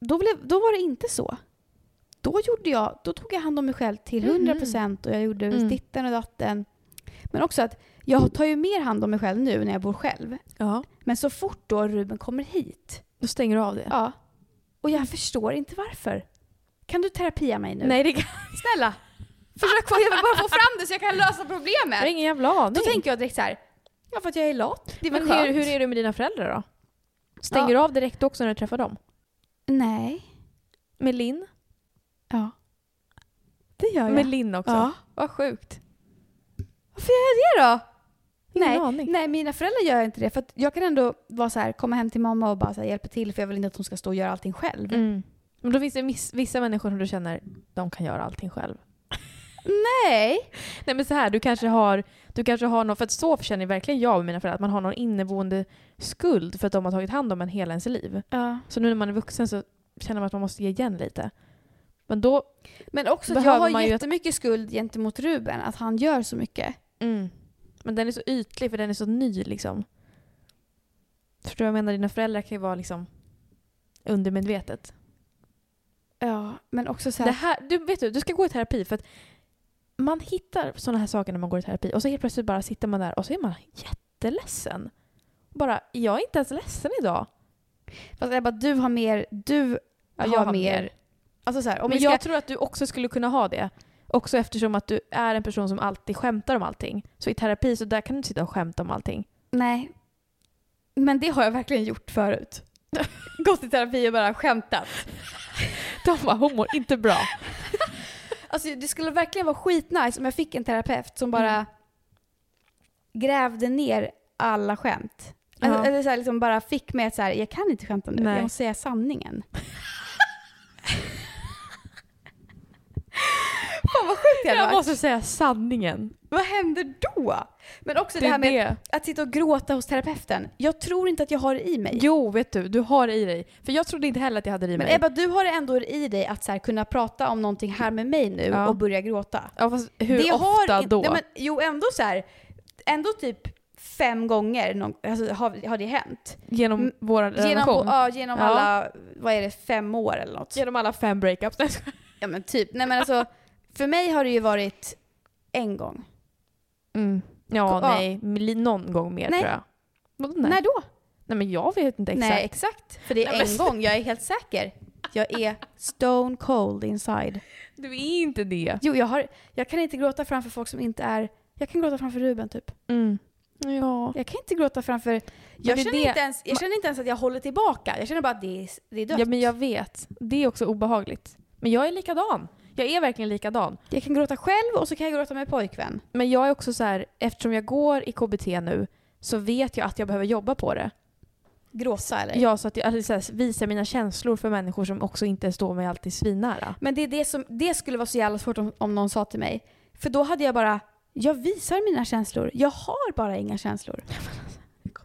då, blev, då var det inte så. Då, gjorde jag, då tog jag hand om mig själv till 100% och jag gjorde Mm. ditten och datten. Men också att jag tar ju mer hand om mig själv nu när jag bor själv. ja. Men så fort då Ruben kommer hit, Då stänger du av det. ja. Och jag förstår inte varför. Kan du terapia mig nu? Nej, det kan Snälla! Försök få, jag vill bara få fram det så jag kan lösa jag har problemet. ingen jävla aning. Då tänker jag direkt så här. ja för att jag är lat. Det är Men hur, hur är du med dina föräldrar då? Stänger Ja. du av direkt också när du träffar dem? Nej. Med Linn? Ja. Det gör jag. Med Linn också? Ja. Vad sjukt. Varför gör jag det då? Ingen Nej, aning. nej, mina föräldrar gör inte det. För att jag kan ändå vara så här, komma hem till mamma och bara så här, hjälpa till för jag vill inte att hon ska stå och göra allting själv. Mm. Men då finns det viss, vissa människor som du känner, de kan göra allting själv. Nej! Nej men så här, du kanske har, du kanske har någon, för att så känner verkligen jag och mina föräldrar, att man har någon inneboende skuld för att de har tagit hand om en hela ens liv. Ja. Så nu när man är vuxen så känner man att man måste ge igen lite. Men då, Men också att jag har man jättemycket skuld gentemot Ruben, att han gör så mycket. mm. Men den är så ytlig för den är så ny liksom. Förstår du vad jag menar? Dina föräldrar kan ju vara liksom undermedvetet. Ja, men också så Det här, här, du, vet du, du ska gå i terapi för att man hittar sådana här saker när man går i terapi och så helt plötsligt bara sitter man där och så är man jätteledsen. Bara, jag är inte ens ledsen idag. fast bara, du har mer, du Ja, har, jag har mer. mer. Alltså så här, Men ska, jag tror att du också skulle kunna ha det. Också eftersom att du är en person som alltid skämtar om allting. Så i terapi så där kan du inte sitta och skämta om allting. Nej. Men det har jag verkligen gjort förut. Gått i terapi och bara skämtat. De bara, hon mår inte bra. Alltså det skulle verkligen vara skitnice om jag fick en terapeut som bara Mm. grävde ner alla skämt. Alltså, Ja. Eller så här, liksom bara fick mig att så här, jag kan inte skämta nu, Nej. jag måste säga sanningen. Fan vad sjukt det hade Jag varit. måste säga sanningen. Vad händer då? Men också det, Det är här med att sitta och gråta hos terapeuten. Jag tror inte att jag har det i mig. Jo, vet du, du har det i dig. För jag trodde inte heller att jag hade det i Men mig. Ebba, du har det ändå i dig att så här, kunna prata om någonting här med mig nu Ja. och börja gråta. ja, fast hur det ofta har in- då? Nej, men, jo, ändå så här, ändå typ fem gånger någon, alltså, har, har det hänt. genom Mm, vår Genom, relation? ja, genom Ja. alla, vad är det, fem år eller något. Genom alla fem breakups? Nej, jag skojar. Ja men typ. Nej men alltså, för mig har det ju varit en gång. mm. Ja, Ja. nej. Någon gång mer Nej. tror jag. Vadå, nej? När då? nej, men jag vet inte exakt. Nej exakt. För det är Nej, men- en gång, jag är helt säker. Jag är stone cold inside. Du är inte det. Jo, jag, har, jag kan inte gråta framför folk som inte är... Jag kan gråta framför Ruben typ. Mm. Ja. Jag kan inte gråta framför... Jag, känner, det- Inte ens, jag känner inte ens att jag håller tillbaka. Jag känner bara att det är, det är dött. ja, men jag vet. Det är också obehagligt. Men jag är likadan. Jag är verkligen likadan. Jag kan gråta själv och så kan jag gråta med pojkvän. Men jag är också så här, eftersom jag går i KBT nu så vet jag att jag behöver jobba på det. Gråta eller? Ja, så att jag alltså, här, visar mina känslor för människor som också inte står mig alltid svinnära. Men det, är det, som, det skulle vara så jävla svårt om, om någon sa till mig. För då hade jag bara, jag visar mina känslor. Jag har bara inga känslor.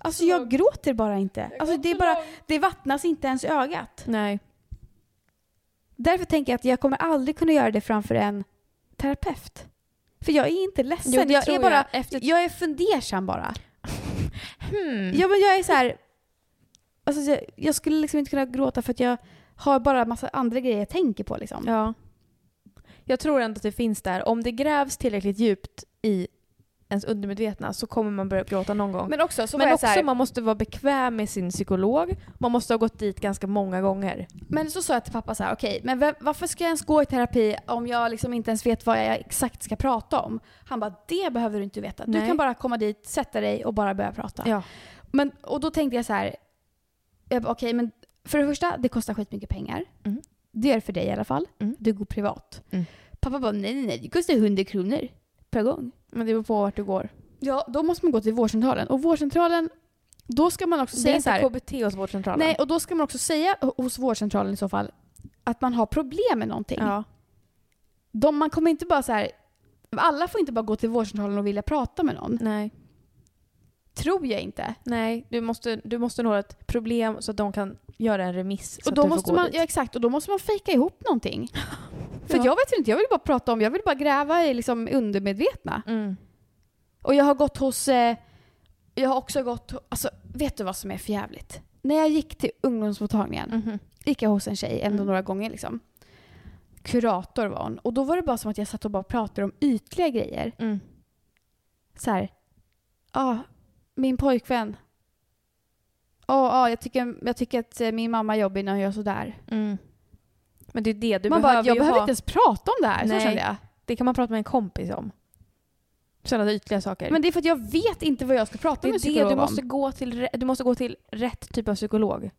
Alltså jag gråter bara inte. Alltså det, är bara, det vattnas inte ens ögat. Nej. Därför tänker jag att jag kommer aldrig kunna göra det framför en terapeut. För jag är inte ledsen. Jo, jag, är bara, jag. Efter- jag är fundersam bara. Hmm. Ja, men jag är så här. Alltså, jag, jag skulle liksom inte kunna gråta för att jag har bara massa andra grejer jag tänker på. Liksom. Ja. Jag tror ändå att det finns där. Om det grävs tillräckligt djupt i ens undermedvetna så kommer man börja gråta någon gång. Men också så Men också så här, man måste vara bekväm med sin psykolog. Man måste ha gått dit ganska många gånger. Men så sa jag till pappa så här, okej, men va- varför ska jag ens gå i terapi om jag liksom inte ens vet vad jag exakt ska prata om? Han bara, det behöver du inte veta. Du Nej. kan bara komma dit, sätta dig och bara börja prata. Ja. Men, och då tänkte jag så här, okej, men för det första, det kostar skitmycket pengar. Mm. Det gör det för dig i alla fall. Mm. Du går privat. Mm. Pappa bara, nej, nej, nej, det kostar 100 kronor per gång. Men det beror på vart du går. Ja, då måste man gå till vårdcentralen. Och vårdcentralen, då ska man också Det är säga så här, inte KBT hos vårdcentralen. Nej, och då ska man också säga hos vårdcentralen i så fall att man har problem med någonting. Ja. De, man kommer inte bara så här... Alla får inte bara gå till vårdcentralen och vilja prata med någon. Nej. Tror jag inte. Nej, du måste, du måste nå ett problem så att de kan göra en remiss. Och då måste man, dit. ja, exakt, och då måste man fejka ihop någonting. För Ja. jag vet inte, jag vill bara prata om, jag vill bara gräva i liksom undermedvetna. Mm. Och jag har gått hos, eh, jag har också gått, alltså vet du vad som är för jävligt? När jag gick till ungdomsmottagningen Mhm. gick jag hos en tjej ändå några gånger liksom. Kurator var hon. Och då var det bara som att jag satt och bara pratade om ytliga grejer. Mm. Så här, ja, min pojkvän. Ja, ja, jag tycker, jag tycker att eh, min mamma är jobbig när hon gör sådär. Mm. Men det är det, du Man bara, behöver jag ju behöver ha... inte ens prata om det här, Nej. så kände jag. Det kan man prata med en kompis om. Sådana ytliga saker. Men det är för att jag vet inte vad jag ska prata det med det, du om. måste, gå till, du måste gå till rätt typ av psykolog.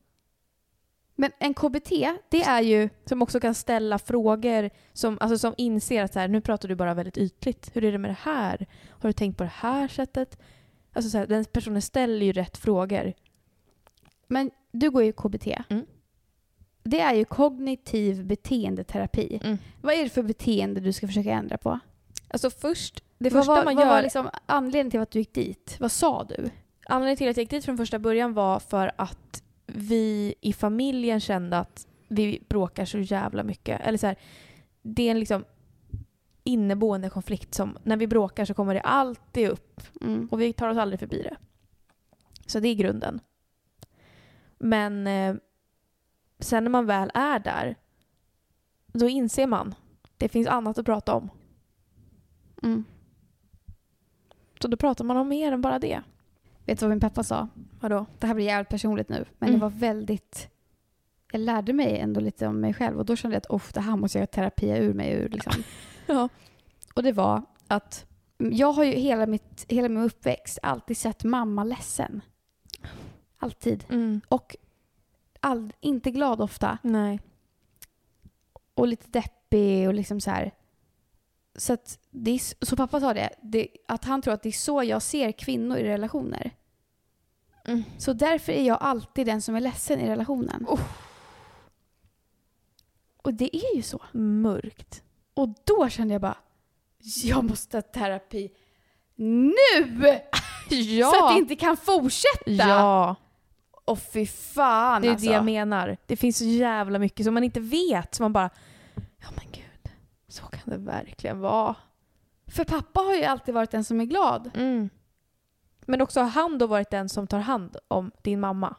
Men en KBT, det är ju... Som också kan ställa frågor som, alltså som inser att så här, nu pratar du bara väldigt ytligt. Hur är det med det här? Har du tänkt på det här sättet? Alltså så här, den personen ställer ju rätt frågor. Men du går ju KBT. Mm. Det är ju kognitiv beteendeterapi. Mm. Vad är det för beteende du ska försöka ändra på? Alltså först, det vad första var, man vad gör... var liksom anledningen till att du gick dit? Vad sa du? Anledningen till att jag gick dit från första början var för att vi i familjen kände att vi bråkar så jävla mycket. Eller så här, det är liksom inneboende konflikt som när vi bråkar så kommer det alltid upp Mm. och vi tar oss aldrig förbi det. Så det är grunden. Men eh, sen när man väl är där då inser man det finns annat att prata om. Mm. Så då pratar man om mer än bara det. Vet du vad min pappa sa? Vadå? Det här blir jävligt personligt nu, men Mm. det var väldigt... Jag lärde mig ändå lite om mig själv och då kände jag att oh, det här måste jag terapia ur mig ur. Liksom. Ja. Och det var att jag har ju hela, mitt, hela min uppväxt alltid sett mamma ledsen. Alltid. Mm. Och all, inte glad ofta. Nej. Och lite deppig och liksom så här. Så, att det är, så pappa sa det, det, att han tror att det är så jag ser kvinnor i relationer. Mm. Så därför är jag alltid den som är ledsen i relationen. Och det är ju så. Mörkt. Och då kände jag bara, jag måste ha terapi nu! Ja! Så att det inte kan fortsätta! Ja, Och fy fan det är alltså. det jag menar. Det finns så jävla mycket som man inte vet. Som man bara, ja men gud, så kan det verkligen vara. För pappa har ju alltid varit den som är glad. Mm. Men också har han då varit den som tar hand om din mamma?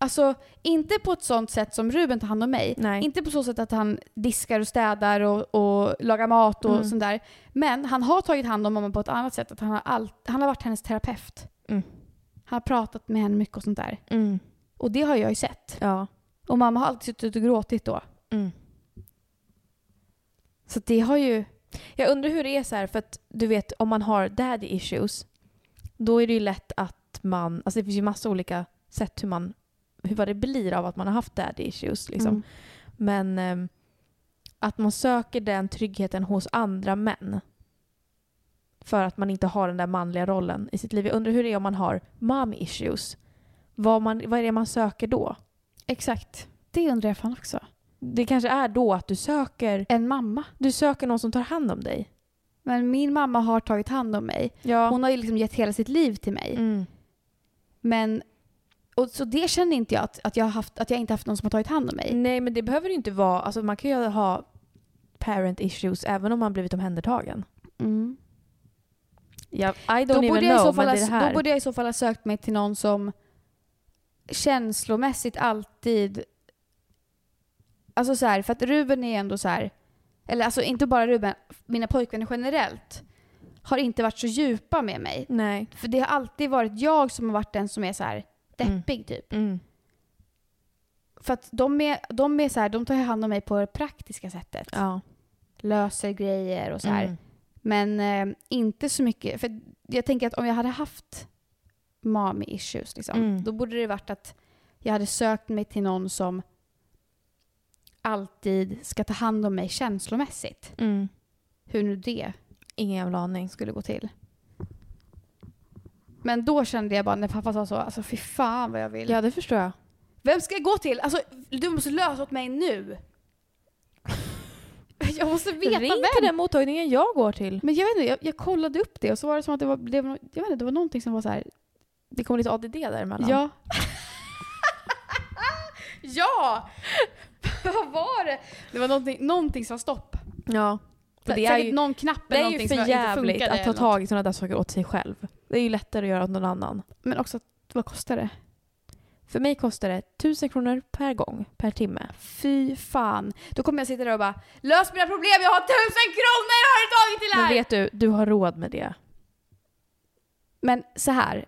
Alltså, inte på ett sånt sätt som Ruben tar hand om mig. Nej. Inte på så sätt att han diskar och städar och, och lagar mat och Mm. sånt där. Men han har tagit hand om mamma på ett annat sätt. Att han, har all, han har varit hennes terapeut. Mm. Han har pratat med henne mycket och sånt där. Mm. Och det har jag ju sett. Ja. Och mamma har alltid suttit och gråtit då. Mm. Så det har ju... Jag undrar hur det är så här, för att du vet om man har daddy issues, då är det ju lätt att man, alltså det finns ju massa olika sätt hur man, vad det blir av att man har haft daddy issues liksom. Mm. Men ehm, att man söker den tryggheten hos andra män. För att man inte har den där manliga rollen i sitt liv. Jag undrar hur det är om man har mom issues. Vad, man, vad är det man söker då? Exakt. Det undrar jag fan också. Det kanske är då att du söker, En mamma. du söker någon som tar hand om dig. Men min mamma har tagit hand om mig. Ja. Hon har ju liksom gett hela sitt liv till mig. Mm. Men... Och så det känner inte jag att, att, jag har haft, att jag inte haft någon som har tagit hand om mig. Nej, men det behöver ju inte vara... Alltså man kan ju ha parent issues även om man blivit omhändertagen. Mm. Ja, I don't Då, even borde know, fall men det det här. då borde jag i så fall ha sökt mig till någon som känslomässigt alltid... Alltså så här, för att Ruben är ändå så här... Eller alltså inte bara Ruben, mina pojkvänner generellt har inte varit så djupa med mig. Nej. För det har alltid varit jag som har varit den som är så här deppig typ. Mm. För att de är, de är så här, de tar hand om mig på det praktiska sättet. Ja. Löser grejer och så här. Mm. Men eh, inte så mycket. För jag tänker att om jag hade haft mommy issues, liksom, Mm. då borde det varit att jag hade sökt mig till någon som alltid ska ta hand om mig känslomässigt. Mm. Hur nu det Ingen jävla aning. skulle gå till. Men då kände jag bara när pappa sa så, alltså fy fan vad jag vill. Ja, det förstår jag. Vem ska jag gå till? Alltså du måste lösa åt mig nu. Jag måste veta Ring vem. till den mottagningen jag går till. Men jag vet inte, jag, jag kollade upp det och så var det som att det var, det var, jag vet inte, det var någonting som var så här. Det kommer lite ADD däremellan. Ja. ja! Vad var det? Det var någonting, någonting som var stopp. Ja. För det, är ju, någon knapp det eller är ju någonting som inte att ta tag i sådana där saker åt sig själv. Det är ju lättare att göra åt någon annan. Men också, vad kostar det? För mig kostar det 1000 kronor per gång, per timme. Fy fan. Då kommer jag sitta där och bara Lös mina problem, jag har tusen kronor har du tagit till det Men här! vet du, du har råd med det. Men så här.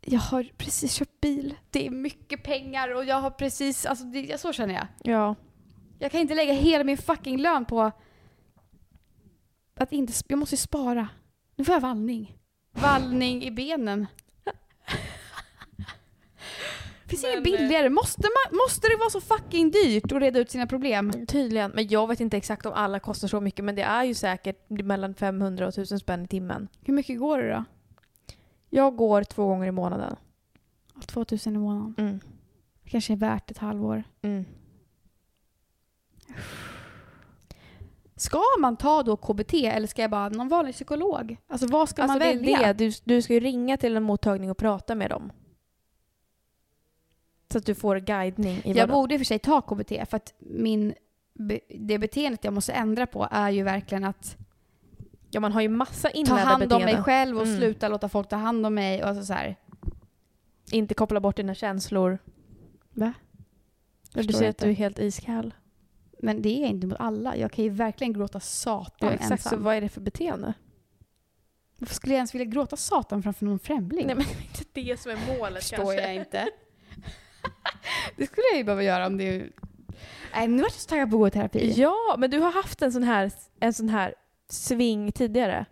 Jag har precis köpt bil. Det är mycket pengar och jag har precis, alltså det, så känner jag. Ja. Jag kan inte lägga hela min fucking lön på att inte, jag måste spara. Nu får jag vallning. Vallning i benen. Finns inget billigare. Måste, man, måste det vara så fucking dyrt att reda ut sina problem? Tydligen. Men jag vet inte exakt om alla kostar så mycket men det är ju säkert mellan 500 och 1000 spänn i timmen. Hur mycket går det då? Jag går två gånger i månaden. 2000 i månaden. Mm. Det kanske är värt ett halvår. Mm. Ska man ta då KBT eller ska jag bara någon vanlig psykolog? Alltså vad ska Alltså man välja? det. Du, du ska ju ringa till en mottagning och prata med dem. Så att du får guidning i Jag borde i och för sig ta KBT för att min, det beteendet jag måste ändra på är ju verkligen att Ja, man har ju massa ta inlärda hand om beteenden. mig själv och Mm. sluta låta folk ta hand om mig. Och alltså så här. Inte koppla bort dina känslor. Va? Du säger att du är helt iskall. Men det är jag inte mot alla. Jag kan ju verkligen gråta satan Ja, exakt. ensam. Så vad är det för beteende? Varför skulle jag ens vilja gråta satan framför någon främling? Nej men det är inte det som är målet förstår kanske. jag inte. det skulle jag ju behöva göra om det... Nej, nu vart jag så taggad på att gå i terapi. Ja, men du har haft en sån här, en sån här sving tidigare.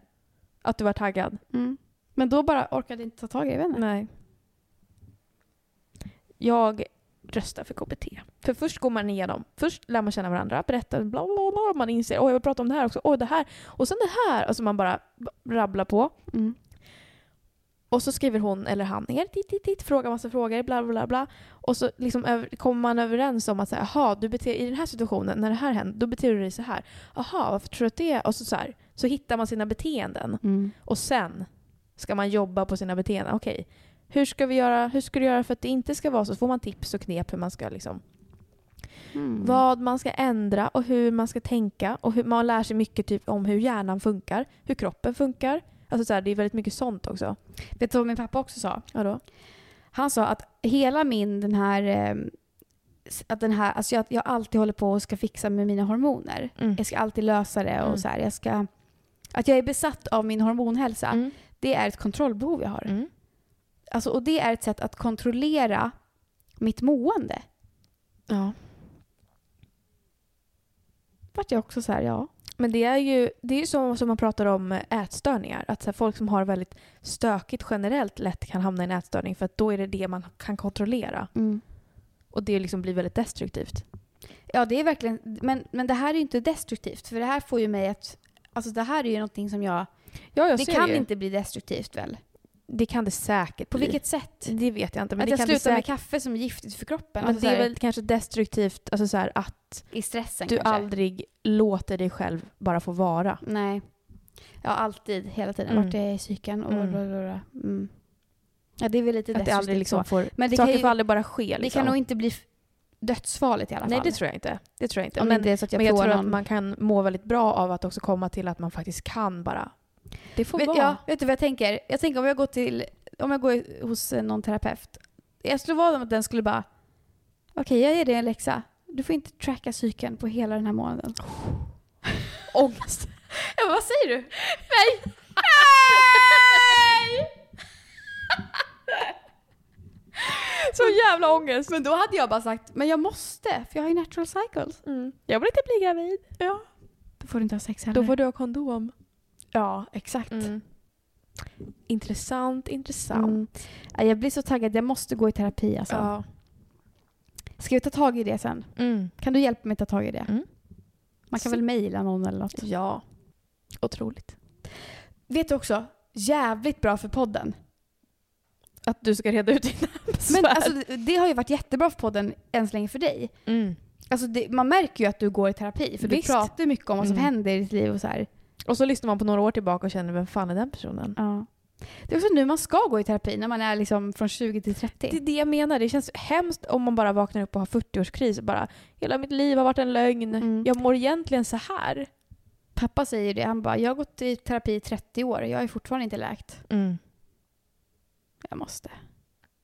Att du var taggad. Mm. Men då bara orkade inte ta tag i det. Nej. Jag röstar för KBT. För först går man igenom. Först lär man känna varandra, berättar bla bla bla. Man inser åh jag vill prata om det här också. Åh det här. Och sen det här. Alltså man bara rabblar på. Mm. Och så skriver hon eller han ner, titt, titt, titt, frågar massa frågor, bla bla bla. Och så liksom över, kommer man överens om att säga, jaha, du beter, i den här situationen, när det här händer, då beter du dig så här. Jaha, varför tror du att det är? Och så, så, här, så hittar man sina beteenden. Mm. Och sen ska man jobba på sina beteenden. Okej, hur ska vi göra, hur ska du göra för att det inte ska vara så? Så får man tips och knep hur man ska liksom, Mm. vad man ska ändra och hur man ska tänka. Och hur, man lär sig mycket typ om hur hjärnan funkar, hur kroppen funkar. Alltså så här, det är väldigt mycket sånt också. Vet du vad min pappa också sa? Vadå? Han sa att hela min den här... eh, Att den här alltså jag, jag alltid håller på och ska fixa med mina hormoner. Mm. Jag ska alltid lösa det och Mm. så här, jag ska... Att jag är besatt av min hormonhälsa, Mm. det är ett kontrollbehov jag har. Mm. Alltså, och det är ett sätt att kontrollera mitt mående. Ja. Vart jag också så här, ja. Men det är ju det är ju så som man pratar om ätstörningar. Att så här, folk som har väldigt stökigt generellt lätt kan hamna i en ätstörning för att då är det det man kan kontrollera. Och det liksom blir väldigt destruktivt. Ja, det är verkligen... Men, men det här är ju inte destruktivt, för det här får ju mig att... Alltså det här är ju någonting som jag... Ja, jag det kan ju. inte bli destruktivt väl? Det kan det säkert På bli. vilket sätt? Det vet jag inte. Men att det jag kan det slutar med säkert. kaffe som är giftigt för kroppen? Men Alltså det är väl kanske destruktivt alltså så här, att I stressen du kanske? aldrig låter dig själv bara få vara. Nej. Ja, alltid. Hela tiden. Mm. Vart jag är i psyken. Och Mm. mm. Mm. Ja, det är väl lite Att det destruktivt aldrig liksom får, Men det saker kan ju, får aldrig bara ske. Liksom. Det kan nog inte bli dödsfarligt i alla Nej, fall. det tror jag inte. Det tror jag inte. Om men det är så att jag men jag tror någon- att man kan må väldigt bra av att också komma till att man faktiskt kan bara. Det får Vet, vara. ja, vet du vad jag tänker? Jag tänker om jag går till, om jag går hos eh, någon terapeut. Jag skulle vara att den skulle bara, okej jag ger dig en läxa. Du får inte tracka psyken på hela den här månaden. Ångest. Ja, vad säger du? Nej! Nej! Så jävla ångest. Men då hade jag bara sagt, men jag måste, för jag har ju natural cycles. Mm. Jag vill inte bli gravid. Ja. Då får du inte ha sex heller. Då får du ha kondom. Ja, exakt. Mm. Intressant, intressant. Mm. Ja, Jag blir så taggad, jag måste gå i terapi alltså. Ja. Ska vi ta tag i det sen? Mm. Kan du hjälpa mig ta tag i det? Mm. Man kan Så- väl mejla någon eller något? ja. Otroligt. Vet du också, jävligt bra för podden. Att du ska reda ut dina Men besvär. alltså, det- har ju varit jättebra för podden än så länge för dig. mm. Alltså det, man märker ju att du går i terapi för Visst. du pratar mycket om vad som Mm. händer i ditt liv och så här. Och så lyssnar man på några år tillbaka och känner, vem fan är den personen? Ja. Det är också nu man ska gå i terapi, när man är liksom från 20 till 30. Det är det jag menar. Det känns hemskt om man bara vaknar upp och har 40-årskris och bara hela mitt liv har varit en lögn. Mm. Jag mår egentligen så här. Pappa säger det, han bara, jag har gått i terapi i 30 år, jag är fortfarande inte läkt. Jag måste.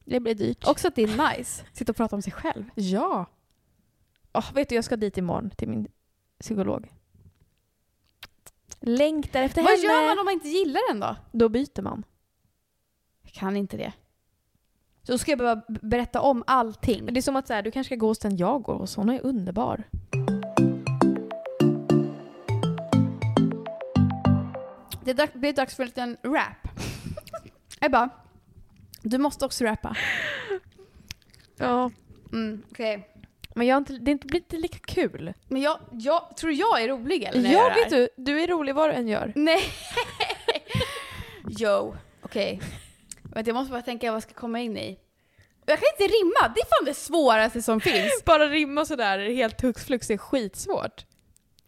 Det blir dyrt. Också att det är nice, sitta och prata om sig själv. Ja. Åh, vet du, jag ska dit imorgon till min psykolog. Längtar efter Vad henne. gör man om man inte gillar den då? Då byter man. Jag kan inte det. Så ska jag behöva berätta om allting. Men det är som att så här, du kanske ska gå hos den jag går hos. Hon är underbar. Det är blir dags för en liten rap. Ebba, du måste också rappa. Ja. Mm, okej. Men jag inte, det blir inte lika kul. Men jag, jag tror jag är rolig eller när jag Ja, det vet här? du. Du är rolig vad du än gör. Nej. Yo, okej. Vänta, jag måste bara tänka vad jag ska komma in i. Jag kan inte rimma, det är fan det svåraste som finns. Bara rimma sådär helt hux flux är skitsvårt.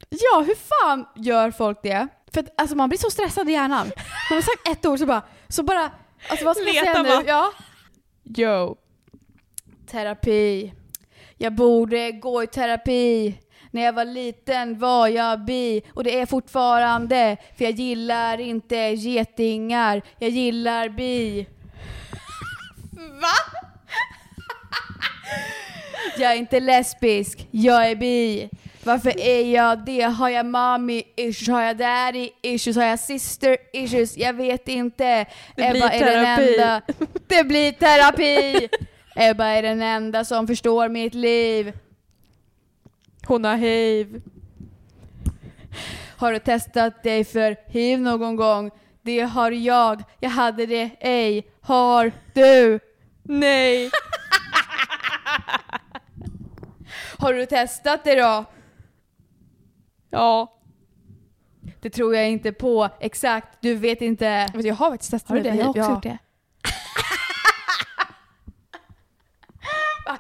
Ja, hur fan gör folk det? För att alltså, man blir så stressad i hjärnan. Man har sagt ett ord så bara, så bara, alltså vad ska jag Leta säga nu? bara. Ja. Yo. Terapi. Jag borde gå i terapi. När jag var liten var jag bi och det är fortfarande för jag gillar inte getingar. Jag gillar bi. Va? Jag är inte lesbisk, jag är bi. Varför är jag det? Har jag mommy issues? Har jag daddy issues? Har jag sister issues? Jag vet inte. Det blir Ebba är den terapi. enda. Det blir terapi! Ebba är den enda som förstår mitt liv. Hon har hiv. Har du testat dig för hiv någon gång? Det har jag. Jag hade det ej. Har du? Nej. Har du testat det då? Ja. Det tror jag inte på. Exakt, du vet inte. Jag har faktiskt testat Har det? mig Jag har också hiv. gjort det.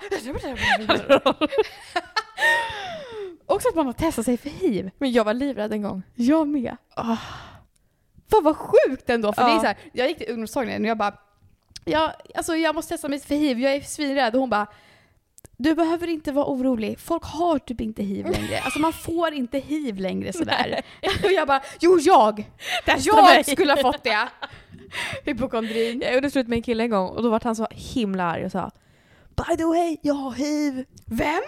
Också att man har testat sig för hiv. Men jag var livrädd en gång. Jag med. Oh. Fan vad sjukt ändå. För Ja. det är så här, jag gick till ungdomsmottagningen och jag bara, ja, alltså jag måste testa mig för hiv, jag är svinrädd. Och hon bara, du behöver inte vara orolig, folk har typ inte hiv längre. Alltså man får inte hiv längre sådär. och jag bara, jo jag! Testa jag mig. skulle ha fått det! Hypokondrin. Jag gjorde slut med en kille en gång och då var han så himla arg och sa By the way, jag har hiv. Vem?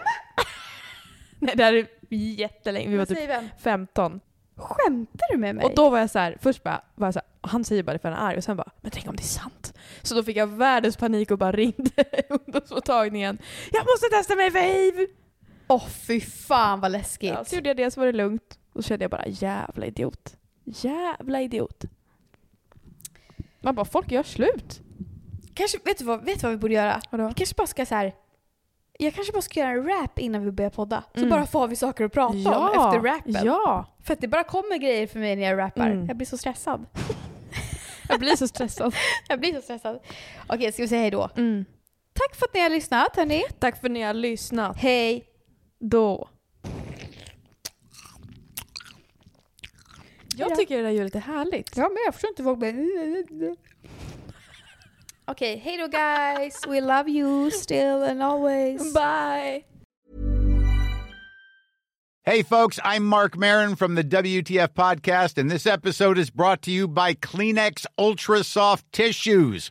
Nej, det här är jättelänge. Vi var typ vem? 15. Skämtar du med mig? Och då var jag så här, först bara, var jag så här, han säger bara det för att han är arg och sen bara, men tänk om det är sant? Så då fick jag världens panik och bara ringde ungdomsmottagningen. Jag måste testa mig för hiv! Åh fy fan vad läskigt. Ja, så gjorde jag det så var det lugnt. Och så kände jag bara, jävla idiot. Jävla idiot. Man bara, folk gör slut. Kanske, vet du vad, vet du vad vi borde göra? Vadå? Vi kanske bara ska så här. Jag kanske bara ska göra en rap innan vi börjar podda. Så Mm. bara får vi saker att prata om Ja, efter rappen. ja. För att det bara kommer grejer för mig när jag rappar. Mm. Jag blir så stressad. Jag blir så stressad. jag blir så stressad. Okej, ska vi säga hej då? Mm. Tack för att ni har lyssnat hörni. Tack för att ni har lyssnat. Hej. Då. Jag Hejdå. tycker det där ljudet är härligt. Ja, men jag förstår inte vad Okej, hej då guys. We love you still and always. Bye! Hey, folks, I'm Mark Marin from the WTF Podcast, and this episode is brought to you by Kleenex Ultra Soft Tissues,